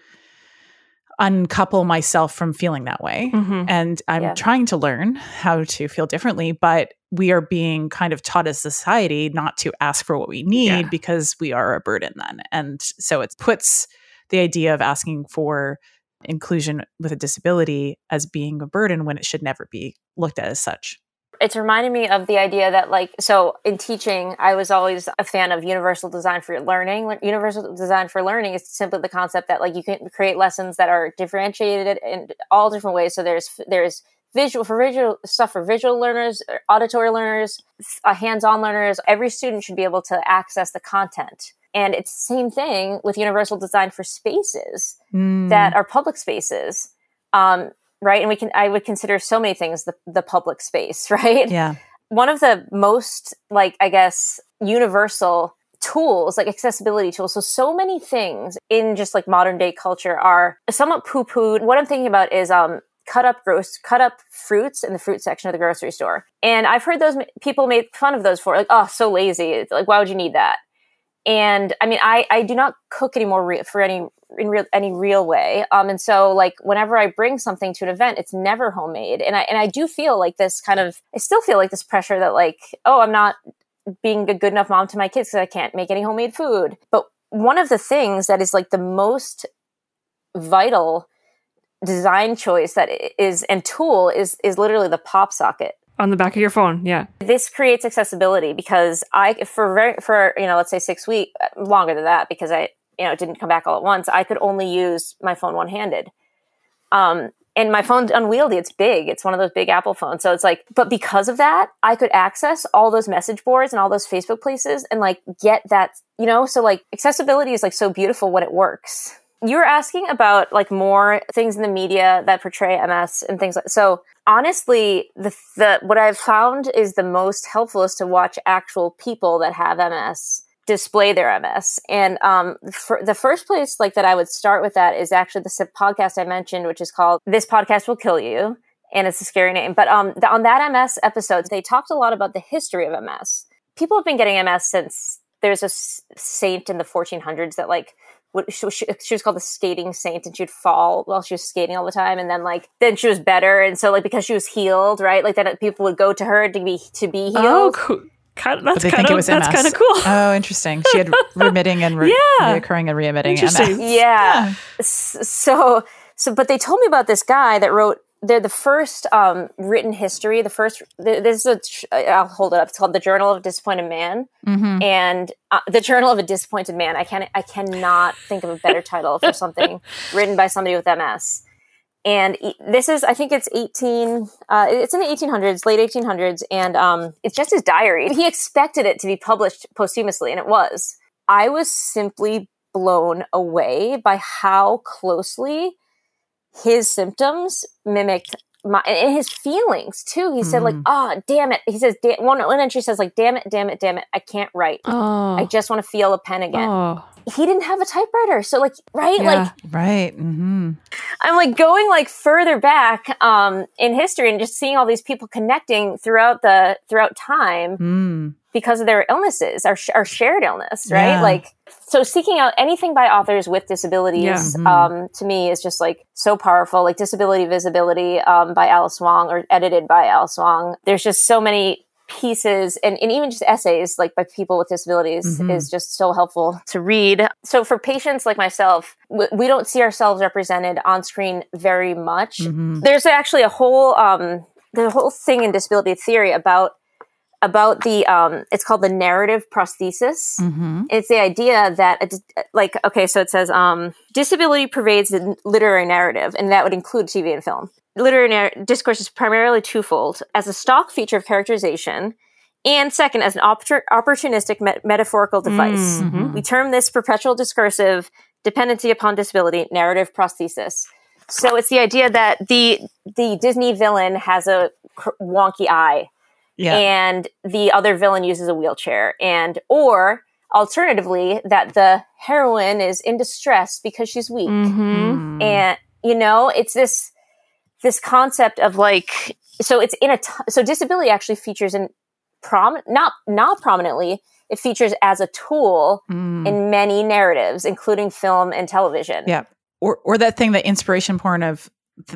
uncouple myself from feeling that way. Mhm. And I'm Yeah. trying to learn how to feel differently, but we are being kind of taught as society not to ask for what we need Yeah. because we are a burden then. And so it puts the idea of asking for inclusion with a disability as being a burden when it should never be looked at as such. it's reminding me of the idea that like so in teaching i was always a fan of universal design for learning. Universal design for learning is simply the concept that like you can create lessons that are differentiated in all different ways. So there's there's visual for visual stuff for visual learners auditory learners uh, hands-on learners. Every student should be able to access the content and it's the same thing with universal design for spaces Mm. that are public spaces um, right? And we can i would consider so many things the, the public space right? Yeah. one of the most like i guess universal tools like accessibility tools. So so many things in just like modern day culture are somewhat poo pooed what i'm thinking about is um cut up gross cut up fruits in the fruit section of the grocery store. And i've heard those m- people made fun of those for like oh so lazy. It's like why would you need that and i mean i i do not cook anymore re- for any in real any real way. Um and so like whenever i bring something to an event it's never homemade. And i and i do feel like this kind of i still feel like this pressure that like oh i'm not being a good enough mom to my kids because i can't make any homemade food. But one of the things that is like the most vital design choice that is and tool is is literally the pop socket On the back of your phone. Yeah. this creates accessibility because I for very for you know let's say six weeks longer than that because I you know it didn't come back all at once. I could only use my phone one handed, um, and my phone's unwieldy. It's big. It's one of those big Apple phones. So it's like, but because of that, I could access all those message boards and all those Facebook places and like get that you know. So like accessibility is like so beautiful when it works. You were asking about like more things in the media that portray MS and things like so honestly the the what i've found is the most helpful is to watch actual people that have ms display their ms and um the first place like that i would start with that is actually the podcast i mentioned which is called this podcast will kill you and it's a scary name. But um the, on that ms episode they talked a lot about the history of ms people have been getting ms since there's a saint in the 1400s that like she, she, she, was called the skating saint and she'd fall while she was skating all the time and then like then she was better and so like because she was healed right like then people would go to her to be to be oh, healed oh cool. Kind of, that's kind of that's kind of cool. Oh, interesting. She had remitting and re- yeah. reoccurring and reemitting MS. Yeah. yeah. So, so, but they told me about this guy that wrote they're the first um, written history. The first, this is a, I'll hold it up. It's called the Journal of a Disappointed Man, mm-hmm. and uh, the Journal of a Disappointed Man. I can I cannot think of a better title for something written by somebody with MS. And this is, I think it's 18, uh, it's in the 1800s, late 1800s, and um, it's just his diary. He expected it to be published posthumously, and it was. I was simply blown away by how closely his symptoms mimicked my and his feelings too. He said like, "Oh, damn it." He says one one entry says like, "Damn it, damn it, damn it. I can't write. Oh. I just want to feel a pen again." Oh. He didn't have a typewriter, so like, right, yeah. like, right. Mm-hmm. I'm like going like further back um, in history and just seeing all these people connecting throughout the throughout time. Mm because of their illnesses, our, our shared illness, right? Yeah. Like, so seeking out anything by authors with disabilities, yeah. mm-hmm. um, to me is just like so powerful. Like Disability Visibility, um, by Alice Wong or edited by Alice Wong. There's just so many pieces and, and even just essays like by people with disabilities mm-hmm. is just so helpful to read. So for patients like myself, w- we don't see ourselves represented on screen very much. Mm-hmm. There's actually a whole, um, the whole thing in disability theory about about the um, it's called the narrative prosthesis. Mm-hmm. It's the idea that a, like okay, so it says um, disability pervades the literary narrative, and that would include TV and film. Literary narr- discourse is primarily twofold: as a stock feature of characterization, and second, as an opportunistic me- metaphorical device. Mm-hmm. We term this perpetual discursive dependency upon disability narrative prosthesis. So it's the idea that the the Disney villain has a wonky eye yeah. and the other villain uses a wheelchair and or alternatively that the heroine is in distress because she's weak mm-hmm. and you know it's this this concept of like so it's in a t- so disability actually features in prom not not prominently it features as a tool mm. in many narratives including film and television yeah or or that thing that inspiration porn of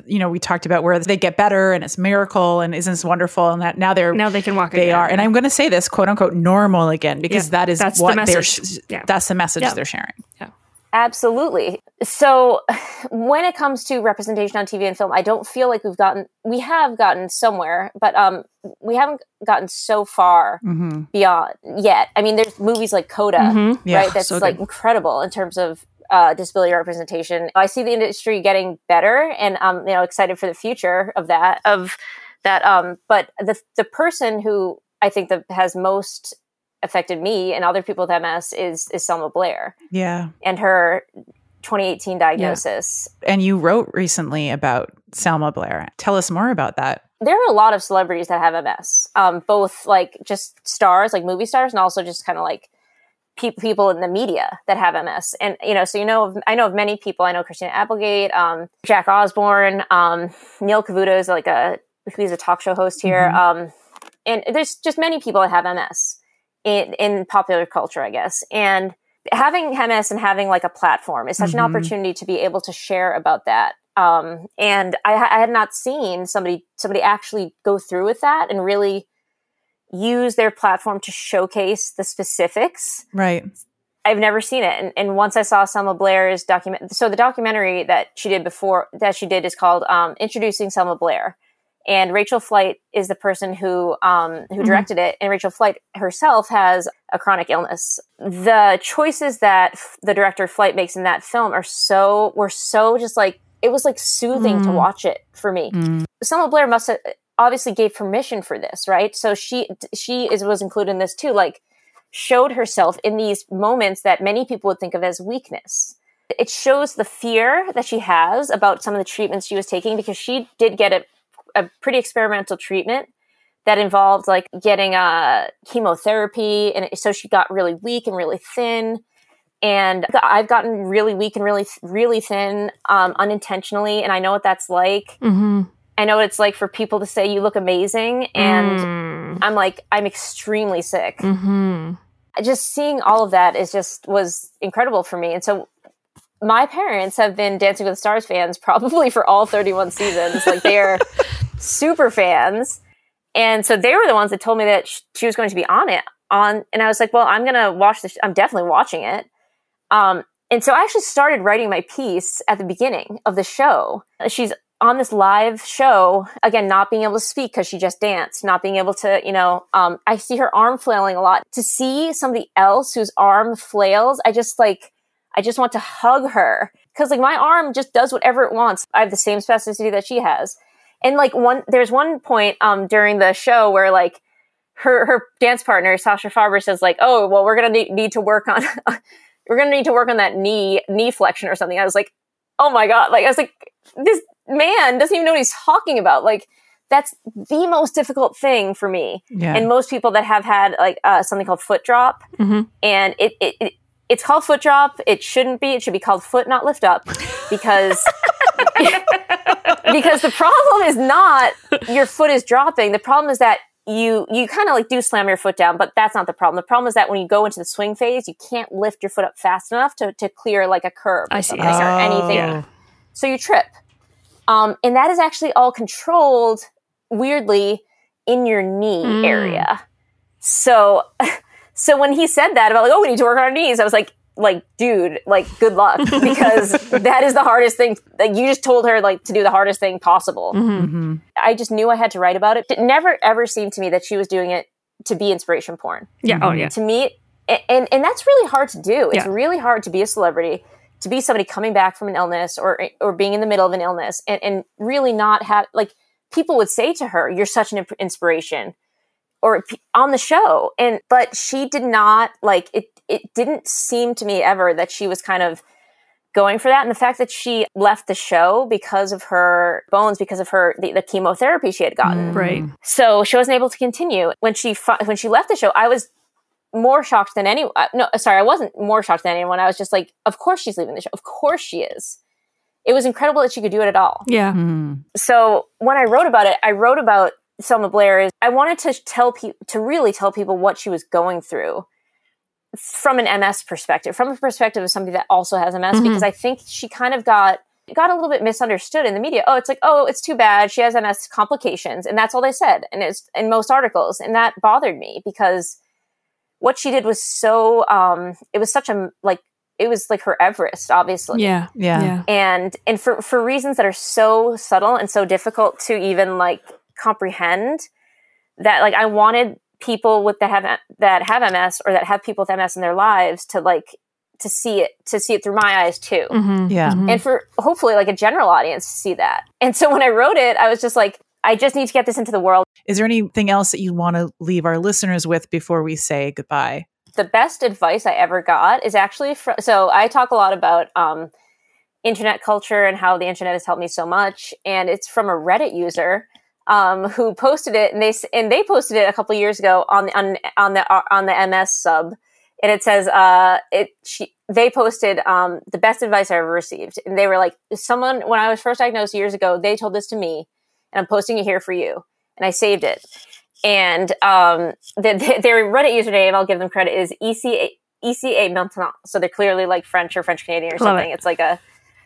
you know, we talked about where they get better and it's miracle and isn't this wonderful and that now they're now they can walk. They again. are, and I'm going to say this quote unquote normal again because yeah, that is that's what the they're. Yeah. That's the message yeah. they're sharing. Yeah. Absolutely. So when it comes to representation on TV and film, I don't feel like we've gotten we have gotten somewhere, but um we haven't gotten so far mm-hmm. beyond yet. I mean, there's movies like Coda, mm-hmm. yeah, right? That's so like incredible in terms of uh, disability representation. I see the industry getting better, and I'm you know excited for the future of that. Of that, um, but the the person who I think that has most affected me and other people with MS is is Selma Blair. Yeah, and her 2018 diagnosis. Yeah. And you wrote recently about Selma Blair. Tell us more about that. There are a lot of celebrities that have MS, um, both like just stars, like movie stars, and also just kind of like pe- people in the media that have MS. And, you know, so you know, of, I know of many people. I know Christina Applegate, um, Jack Osbourne, um, Neil Cavuto is like a, he's a talk show host here. Mm-hmm. Um, and there's just many people that have MS in, in popular culture, I guess. And having MS and having like a platform is such mm-hmm. an opportunity to be able to share about that. Um, and I, I had not seen somebody, somebody actually go through with that and really, use their platform to showcase the specifics. Right. I've never seen it. And, and once I saw Selma Blair's document, so the documentary that she did before, that she did is called um, Introducing Selma Blair. And Rachel Fleit is the person who um, who mm-hmm. directed mm-hmm. it. And Rachel Fleit herself has a chronic illness. The choices that f- the director Fleit makes in that film are so were so just like it was like soothing mm. to watch it for me. Mm. Selma Blair must have obviously gave permission for this, right? So she she is was included in this too, like showed herself in these moments that many people would think of as weakness. It shows the fear that she has about some of the treatments she was taking because she did get a, a pretty experimental treatment that involved like getting a uh, chemotherapy and so she got really weak and really thin and I've gotten really weak and really, really thin um, unintentionally, and I know what that's like. Mm-hmm. I know what it's like for people to say you look amazing, and mm. I'm like, I'm extremely sick. Mm-hmm. Just seeing all of that is just was incredible for me. And so my parents have been Dancing with the Stars fans probably for all 31 seasons. Like they're super fans. And so they were the ones that told me that she was going to be on it on, and I was like, well, I'm going to watch this. I'm definitely watching it. Um, and so I actually started writing my piece at the beginning of the show. She's on this live show, again, not being able to speak because she just danced, not being able to, you know, um, I see her arm flailing a lot. To see somebody else whose arm flails, I just like, I just want to hug her because like my arm just does whatever it wants. I have the same spasticity that she has. And like one, there's one point, um, during the show where like her, her dance partner, Sasha Farber says like, oh, well, we're going to need to work on, we're to need to work on that knee, knee flexion or something. I was like, oh my God. Like, I was like, this man doesn't even know what he's talking about. Like, that's the most difficult thing for me. Yeah. And most people that have had like uh, something called foot drop, mm-hmm. and it, it, it it's called foot drop. It shouldn't be. It should be called foot not lift up because because the problem is not your foot is dropping. The problem is that you you kind of like do slam your foot down, but that's not the problem. The problem is that when you go into the swing phase, you can't lift your foot up fast enough to, to clear like a curb I see. or oh, anything. Yeah. So you trip. Um, and that is actually all controlled weirdly in your knee mm. area. So so when he said that about like, oh, we need to work on our knees, I was like, like, dude, like, good luck because that is the hardest thing. Like, you just told her like to do the hardest thing possible. Mm-hmm. mm-hmm. I just knew I had to write about it. It never ever seemed to me that she was doing it to be inspiration porn. Yeah. Oh, yeah. To me, and and that's really hard to do. It's yeah. really hard to be a celebrity, to be somebody coming back from an illness or or being in the middle of an illness, and and really not have like people would say to her, "You're such an inspiration." or on the show and but she did not like it it didn't seem to me ever that she was kind of going for that and the fact that she left the show because of her bones because of her the, the chemotherapy she had gotten mm. right so she wasn't able to continue when she when she left the show i was more shocked than anyone uh, no sorry i wasn't more shocked than anyone. I was just like of course she's leaving the show. Of course she is. It was incredible that she could do it at all. Yeah. Mm. so when i wrote about it i wrote about Selma Blair is I wanted to tell people to really tell people what she was going through from an MS perspective, from a perspective of somebody that also has MS, mm-hmm. because I think she kind of got got a little bit misunderstood in the media. Oh, it's like, oh, it's too bad. She has MS complications, and that's all they said, and it's in most articles, and that bothered me because what she did was so um, it was such a like it was like her Everest, obviously. Yeah, yeah, yeah. And and for for reasons that are so subtle and so difficult to even like comprehend that like I wanted people with that have that have MS or that have people with MS in their lives to like to see it to see it through my eyes too. Mm-hmm. Yeah. Mm-hmm. And for hopefully like a general audience to see that. And so when I wrote it, I was just like I just need to get this into the world. Is there anything else that you want to leave our listeners with before we say goodbye? The best advice I ever got is actually from so I talk a lot about um internet culture and how the internet has helped me so much and it's from a Reddit user um, who posted it, and they and they posted it a couple years ago on the on, on the on the MS sub, and it says uh, it she they posted um, the best advice I ever received, and they were like, someone when I was first diagnosed years ago, they told this to me, and I'm posting it here for you, and I saved it, and um, the, their Reddit username, I'll give them credit, is ECA ECA Maintenant, so they're clearly like French or French Canadian or something. It. It's like a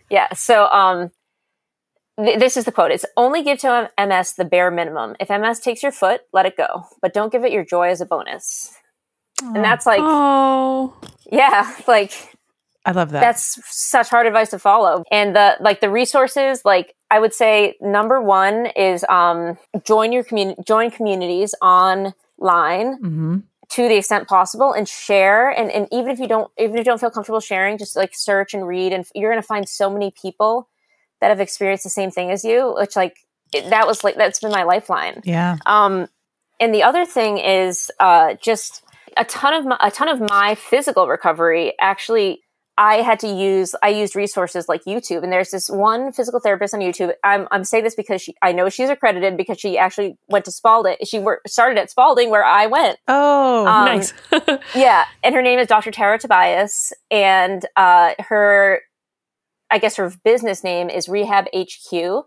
yeah, so um this is the quote. It's only give to ms the bare minimum. If ms takes your foot let it go. But don't give it your joy as a bonus. And that's like oh. yeah like i love that that's such hard advice to follow and the like the resources like i would say number one is um join your community join communities online mm-hmm. to the extent possible and share and, and even if you don't even if you don't feel comfortable sharing just like search and read and you're going to find so many people that have experienced the same thing as you, which like it, that was like that's been my lifeline. Yeah. Um, and the other thing is uh, just a ton of my, a ton of my physical recovery actually. I had to use I used resources like YouTube, and there's this one physical therapist on YouTube. I'm I'm saying this because she I know she's accredited because she actually went to Spaulding. She worked, started at Spaulding where I went. Oh, um, nice. yeah, and her name is Dr. Tara Tobias, and uh, her I guess her business name is Rehab HQ.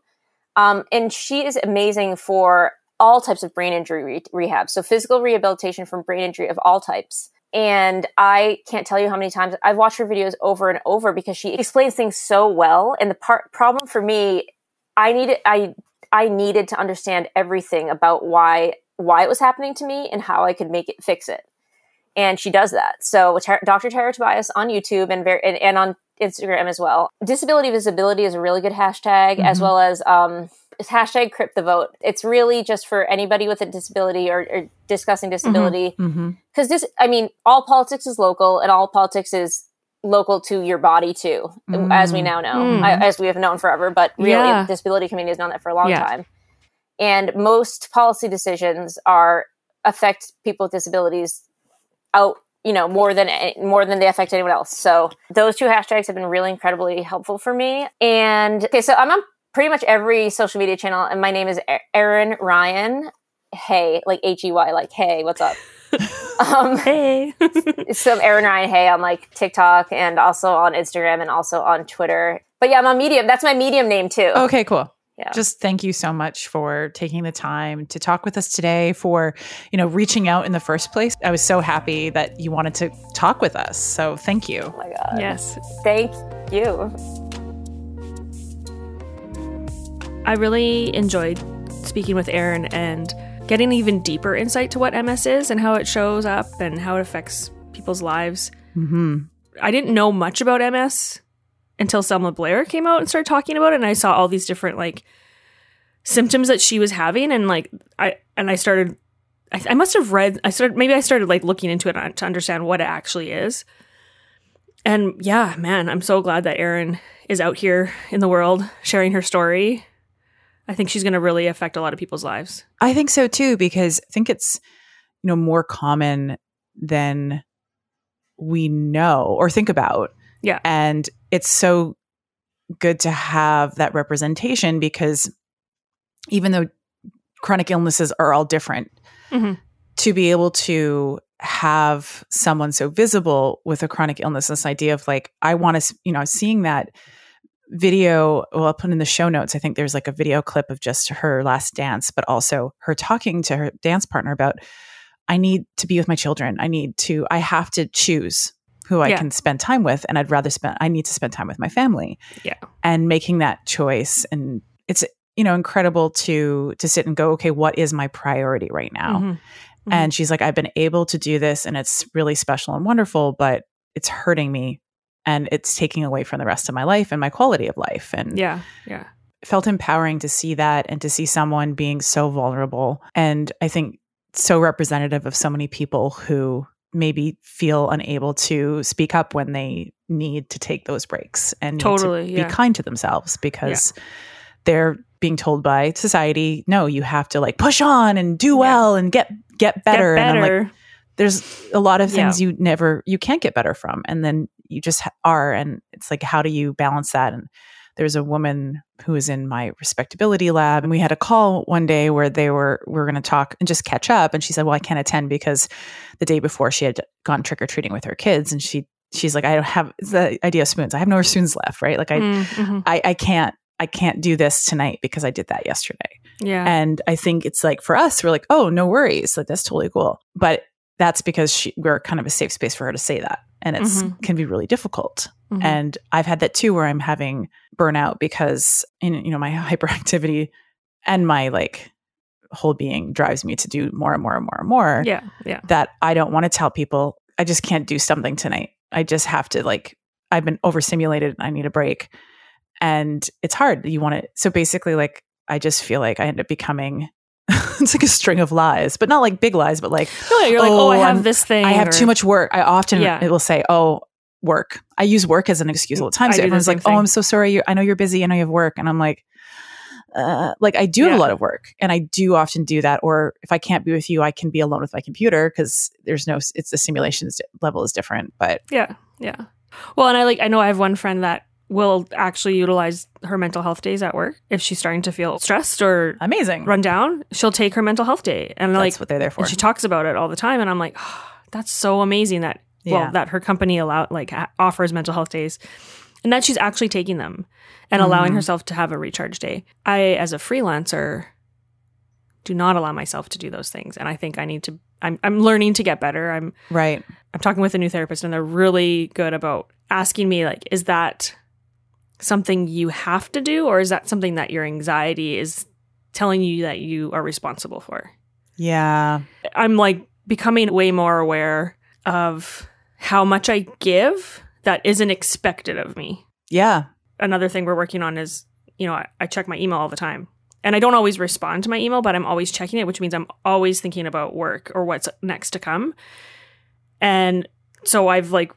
Um, and she is amazing for all types of brain injury re- rehab. So physical rehabilitation from brain injury of all types. And I can't tell you how many times I've watched her videos over and over because she explains things so well. And the part problem for me, I needed I I needed to understand everything about why why it was happening to me and how I could make it fix it. And she does that. So Dr. Tara Tobias on YouTube and very and, and on Instagram as well. Disability visibility is a really good hashtag, mm-hmm. as well as um, hashtag crip the vote. It's really just for anybody with a disability or, or discussing disability. Because mm-hmm. mm-hmm. this, I mean, all politics is local and all politics is local to your body too, mm. as we now know, mm. I, as we have known forever. But really, yeah. disability community has known that for a long yeah. time. And most policy decisions are affect people with disabilities out you know more than more than they affect anyone else so those two hashtags have been really incredibly helpful for me and okay so i'm on pretty much every social media channel, and my name is Erin Ryan. Hey, like H E Y, like hey, what's up? um, hey, so Erin Ryan Hey on like TikTok and also on Instagram and also on Twitter. But yeah, I'm on Medium. That's my Medium name too. Okay, cool. Yeah. Just thank you so much for taking the time to talk with us today, for, you know, reaching out in the first place. I was so happy that you wanted to talk with us. So thank you. Oh my God. Yes. Thank you. I really enjoyed speaking with Erin and getting even deeper insight to what MS is and how it shows up and how it affects people's lives. Mm-hmm. I didn't know much about MS until Selma Blair came out and started talking about it, and I saw all these different like symptoms that she was having, and like I and I started. I, I must have read. I started maybe I started like looking into it to understand what it actually is. And yeah, man, I'm so glad that Erin is out here in the world sharing her story I think she's going to really affect a lot of people's lives. I think so too, because I think it's, you know, more common than we know or think about. Yeah. And it's so good to have that representation because even though chronic illnesses are all different, mm-hmm. to be able to have someone so visible with a chronic illness, this idea of like, I want to, you know, seeing that video well i'll put in the show notes i think there's like a video clip of just her last dance but also her talking to her dance partner about i need to be with my children i need to i have to choose who i yeah. can spend time with and i'd rather spend i need to spend time with my family yeah and making that choice and it's you know incredible to to sit and go okay what is my priority right now mm-hmm. Mm-hmm. and she's like i've been able to do this and it's really special and wonderful but it's hurting me and it's taking away from the rest of my life and my quality of life and yeah yeah felt empowering to see that and to see someone being so vulnerable and i think so representative of so many people who maybe feel unable to speak up when they need to take those breaks and totally to yeah. be kind to themselves because yeah. they're being told by society no you have to like push on and do well and get get better, get better. and i'm like there's a lot of things you never you can't get better from and then you just are and it's like how do you balance that? And there's a woman who was in my respectability lab and we had a call one day where they were we were going to talk and just catch up and she said well i can't attend because the day before she had gone trick-or-treating with her kids and she she's like i don't have the idea of spoons. I have no spoons left right? Like i mm, mm-hmm. I, I can't i can't do this tonight because i did that yesterday. Yeah. And i think it's like for us we're like oh no worries. Like that's totally cool. But that's because she, we're kind of a safe space for her to say that. And it mm-hmm. can be really difficult. Mm-hmm. and i've had that too where i'm having burnout because in you know my hyperactivity and my like whole being drives me to do more and more and more and more yeah yeah. that i don't want to tell people i just can't do something tonight. I just have to like i've been overstimulated and i need a break. And it's hard. You want to so basically like i just feel like i end up becoming it's like a string of lies, but not like big lies, but like, oh, you're like, oh, I have I'm, this thing. I have or, too much work. I often yeah. it will say, oh, work. I use work as an excuse all the time. So everyone's like, thing. oh, I'm so sorry. I know you're busy. I know you have work. And I'm like, uh, like I do yeah. have a lot of work and I do often do that. Or if I can't be with you, I can be alone with my computer because there's no, it's the simulation level is different. But yeah, yeah. Well, and I like, I know I have one friend that will actually utilize her mental health days at work. If she's starting to feel stressed or amazing. run down she'll take her mental health day. And that's like what they're there for she talks about it all the time. And i'm like oh, that's so amazing that yeah. well that her company allow like offers mental health days and that she's actually taking them and mm-hmm. allowing herself to have a recharge day. I as a freelancer do not allow myself to do those things. And i think i need to i'm, I'm learning to get better. I'm right. I'm talking with a new therapist and they're really good about asking me like is that something you have to do or is that something that your anxiety is telling you that you are responsible for? Yeah. I'm like becoming way more aware of how much I give that isn't expected of me. Yeah. Another thing we're working on is, you know, I, I check my email all the time. And I don't always respond to my email, but I'm always checking it, which means I'm always thinking about work or what's next to come. And so I've like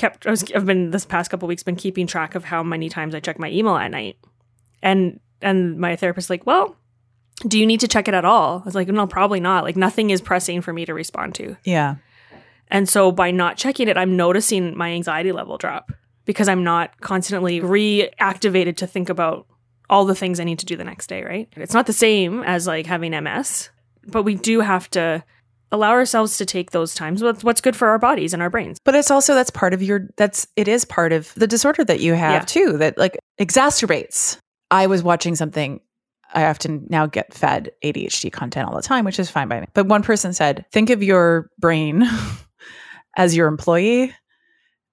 kept, I was, I've been this past couple weeks been keeping track of how many times I check my email at night. And, and my therapist like, well, do you need to check it at all? I was like, no, probably not. Like nothing is pressing for me to respond to. Yeah. And so by not checking it, I'm noticing my anxiety level drop because I'm not constantly reactivated to think about all the things I need to do the next day, right? It's not the same as like having MS, but we do have to allow ourselves to take those times what's what's good for our bodies and our brains. But it's also that's part of your that's it is part of the disorder that you have Yeah. too that like exacerbates. I was watching something I often now get fed ADHD content all the time, which is fine by me. But one person said, think of your brain as your employee.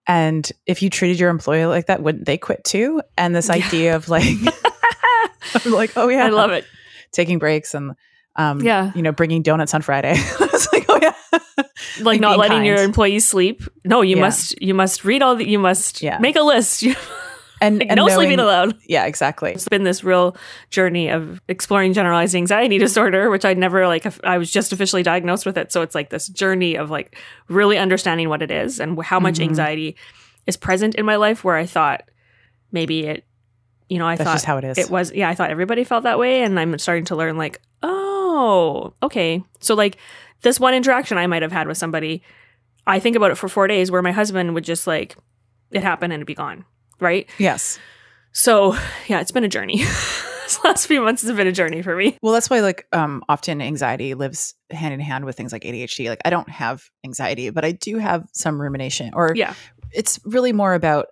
And if you treated your employee like that, wouldn't they quit too? And this Yeah. idea of like, I'm like, oh yeah, I love it. taking breaks and, um, Yeah. you know, bringing donuts on Friday. I was like, oh yeah, Like, Like not letting your employees sleep. No, you Yeah. must you must read all the you must Yeah. make a list. and, Like, and no sleeping knowing- allowed. Yeah, exactly. It's been this real journey of exploring generalized anxiety disorder, which I never like. I was just officially diagnosed with it, so it's like this journey of like really understanding what it is and how much Mhm. anxiety is present in my life. Where I thought maybe it, you know, I That's thought how it is. it was. Yeah, I thought everybody felt that way, and I'm starting to learn like, oh, okay. So like this one interaction I might have had with somebody, I think about it for four days, where my husband would just like it happened and it'd be gone, right? Yes. So yeah, it's been a journey. this last few months has been a journey for me. Well, that's why like um often anxiety lives hand in hand with things like ADHD. Like I don't have anxiety, but I do have some rumination or Yeah. it's really more about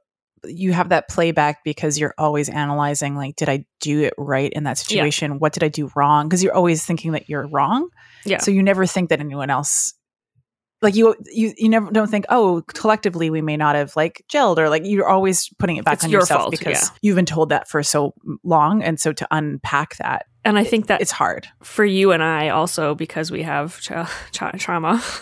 you have that playback because you're always analyzing like did I do it right in that situation? What did I do wrong? Because you're always thinking that you're wrong. Yeah. So you never think that anyone else like you you you never don't think oh collectively we may not have like gelled or like you're always putting it back It's on your yourself fault, because yeah. you've been told that for so long and so to unpack that And I think that it's hard for you and I also because we have tra- tra- trauma.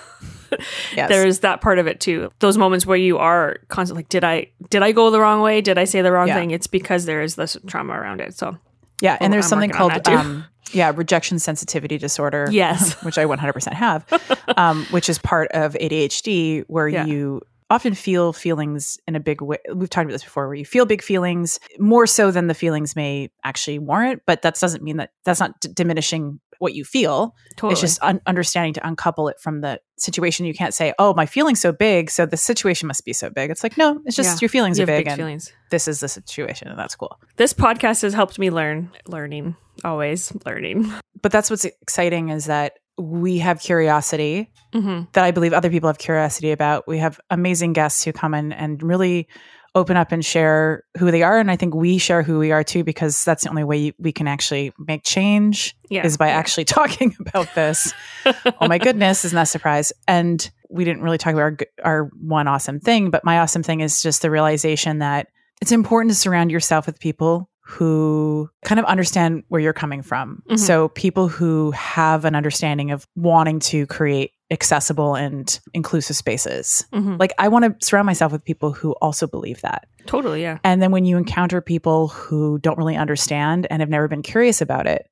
Yes. There's that part of it too. Those moments where you are constantly like, did I did I go the wrong way? Did I say the wrong Yeah. thing? It's because there is this trauma around it. So Yeah, and there's I'm something called um, yeah rejection sensitivity disorder. Yes. which I 100% have, um, which is part of ADHD, where Yeah. you often feel feelings in a big way. We've talked about this before, where you feel big feelings more so than the feelings may actually warrant. But that doesn't mean that that's not d- diminishing what you feel. totally. It's just un- understanding to uncouple it from the situation. You can't say, "Oh, my feeling's so big, so the situation must be so big." It's like, no, it's just Yeah. your feelings you are big, big and feelings. this is the situation, and that's cool. This podcast has helped me learn, learning, always learning. But that's what's exciting is that we have curiosity hmm that I believe other people have curiosity about. We have amazing guests who come in and really open up and share who they are. And I think we share who we are too, because that's the only way we can actually make change Yeah. is by Yeah. actually talking about this. oh my goodness, isn't that a surprise? And we didn't really talk about our, our one awesome thing, but my awesome thing is just the realization that it's important to surround yourself with people who kind of understand where you're coming from. Mhm. So people who have an understanding of wanting to create accessible and inclusive spaces. Mhm. Like I want to surround myself with people who also believe that. Totally. Yeah. And then when you encounter people who don't really understand and have never been curious about it,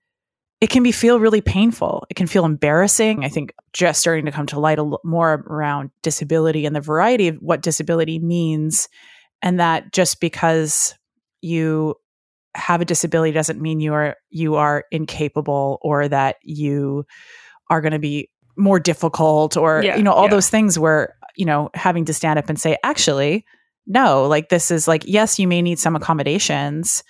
it can be feel really painful. It can feel embarrassing. I think just starting to come to light a l- more around disability and the variety of what disability means and that just because you have a disability doesn't mean you are you are incapable or that you are going to be more difficult or Yeah, you know all yeah. those things where you know having to stand up and say actually no like this is like yes you may need some accommodations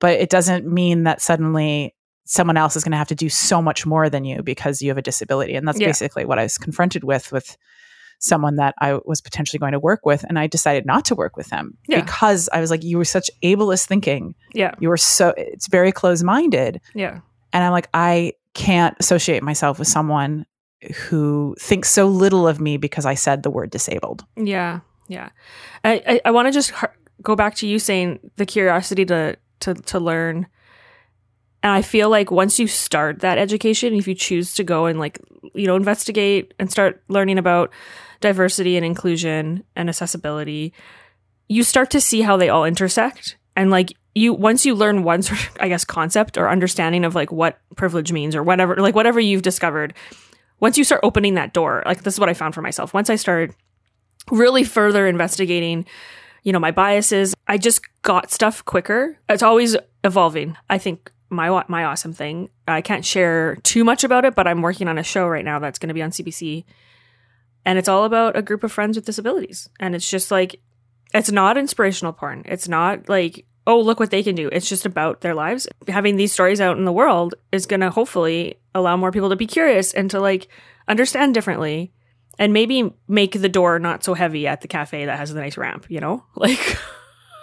but it doesn't mean that suddenly someone else is going to have to do so much more than you because you have a disability and that's Yeah. basically what i was confronted with with someone that i was potentially going to work with and i decided not to work with them Yeah. because i was like you were such ableist thinking Yeah. you were so it's very close minded Yeah. and i'm like i can't associate myself with someone who thinks so little of me because I said the word disabled. Yeah, yeah. I I, I want to just go back to you saying the curiosity to to to learn. And I feel like once you start that education, if you choose to go and like you know investigate and start learning about diversity and inclusion and accessibility, you start to see how they all intersect. And like you once you learn one sort of, I guess concept or understanding of like what privilege means or whatever like whatever you've discovered, once you start opening that door, like this is what I found for myself. Once I started really further investigating, you know, my biases, I just got stuff quicker. It's always evolving. I think my my awesome thing. I can't share too much about it, but I'm working on a show right now that's going to be on CBC. And it's all about a group of friends with disabilities. And it's just like it's not inspirational porn. It's not like, oh, look what they can do. It's just about their lives. Having these stories out in the world is going to hopefully allow more people to be curious and to like understand differently and maybe make the door not so heavy at the cafe that has the nice ramp, you know? Like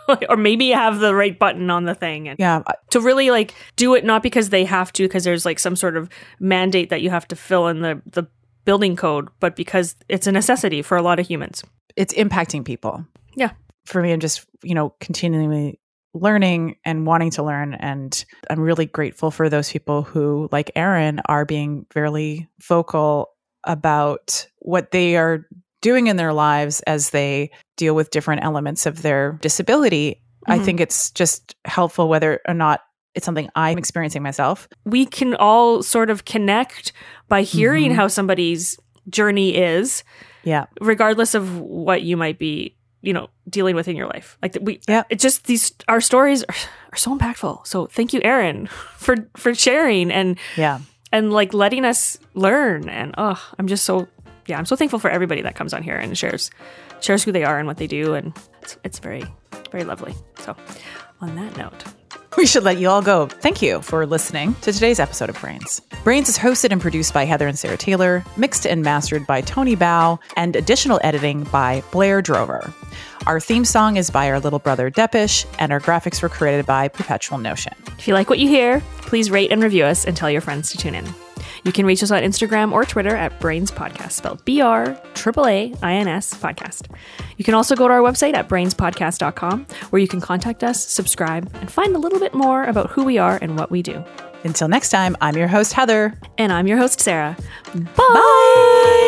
or maybe have the right button on the thing and Yeah. to really like do it not because they have to because there's like some sort of mandate that you have to fill in the the building code, but because it's a necessity for a lot of humans. It's impacting people. Yeah. For me, I'm just, you know, continually learning and wanting to learn. And I'm really grateful for those people who, like Erin, are being fairly vocal about what they are doing in their lives as they deal with different elements of their disability. I Mhm. think it's just helpful whether or not it's something I'm experiencing myself. we can all sort of connect by hearing Mhm. how somebody's journey is, Yeah. regardless of what you might be, you know, dealing with in your life. Like we, Yeah. It just these our stories are, are so impactful. So thank you, Erin, for for sharing and Yeah. and like letting us learn. And oh, I'm just so yeah, I'm so thankful for everybody that comes on here and shares shares who they are and what they do, and it's it's very very lovely. So on that note. We should let you all go. Thank you for listening to today's episode of Braaains. Braaains is hosted and produced by Heather and Sarah Taylor, mixed and mastered by Tony Bao, and additional editing by Blair Drover. Our theme song is by our little brother Deppisch, and our graphics were created by Perpetual Notion. If you like what you hear, please rate and review us and tell your friends to tune in. You can reach us on Instagram or Twitter at Braaains Podcast, spelled B R triple A I N S podcast. You can also go to our website at braaainspodcast.com, where you can contact us, subscribe, and find a little bit more about who we are and what we do. Until next time, I'm your host, Heather. And I'm your host, Sarah. Bye. Bye.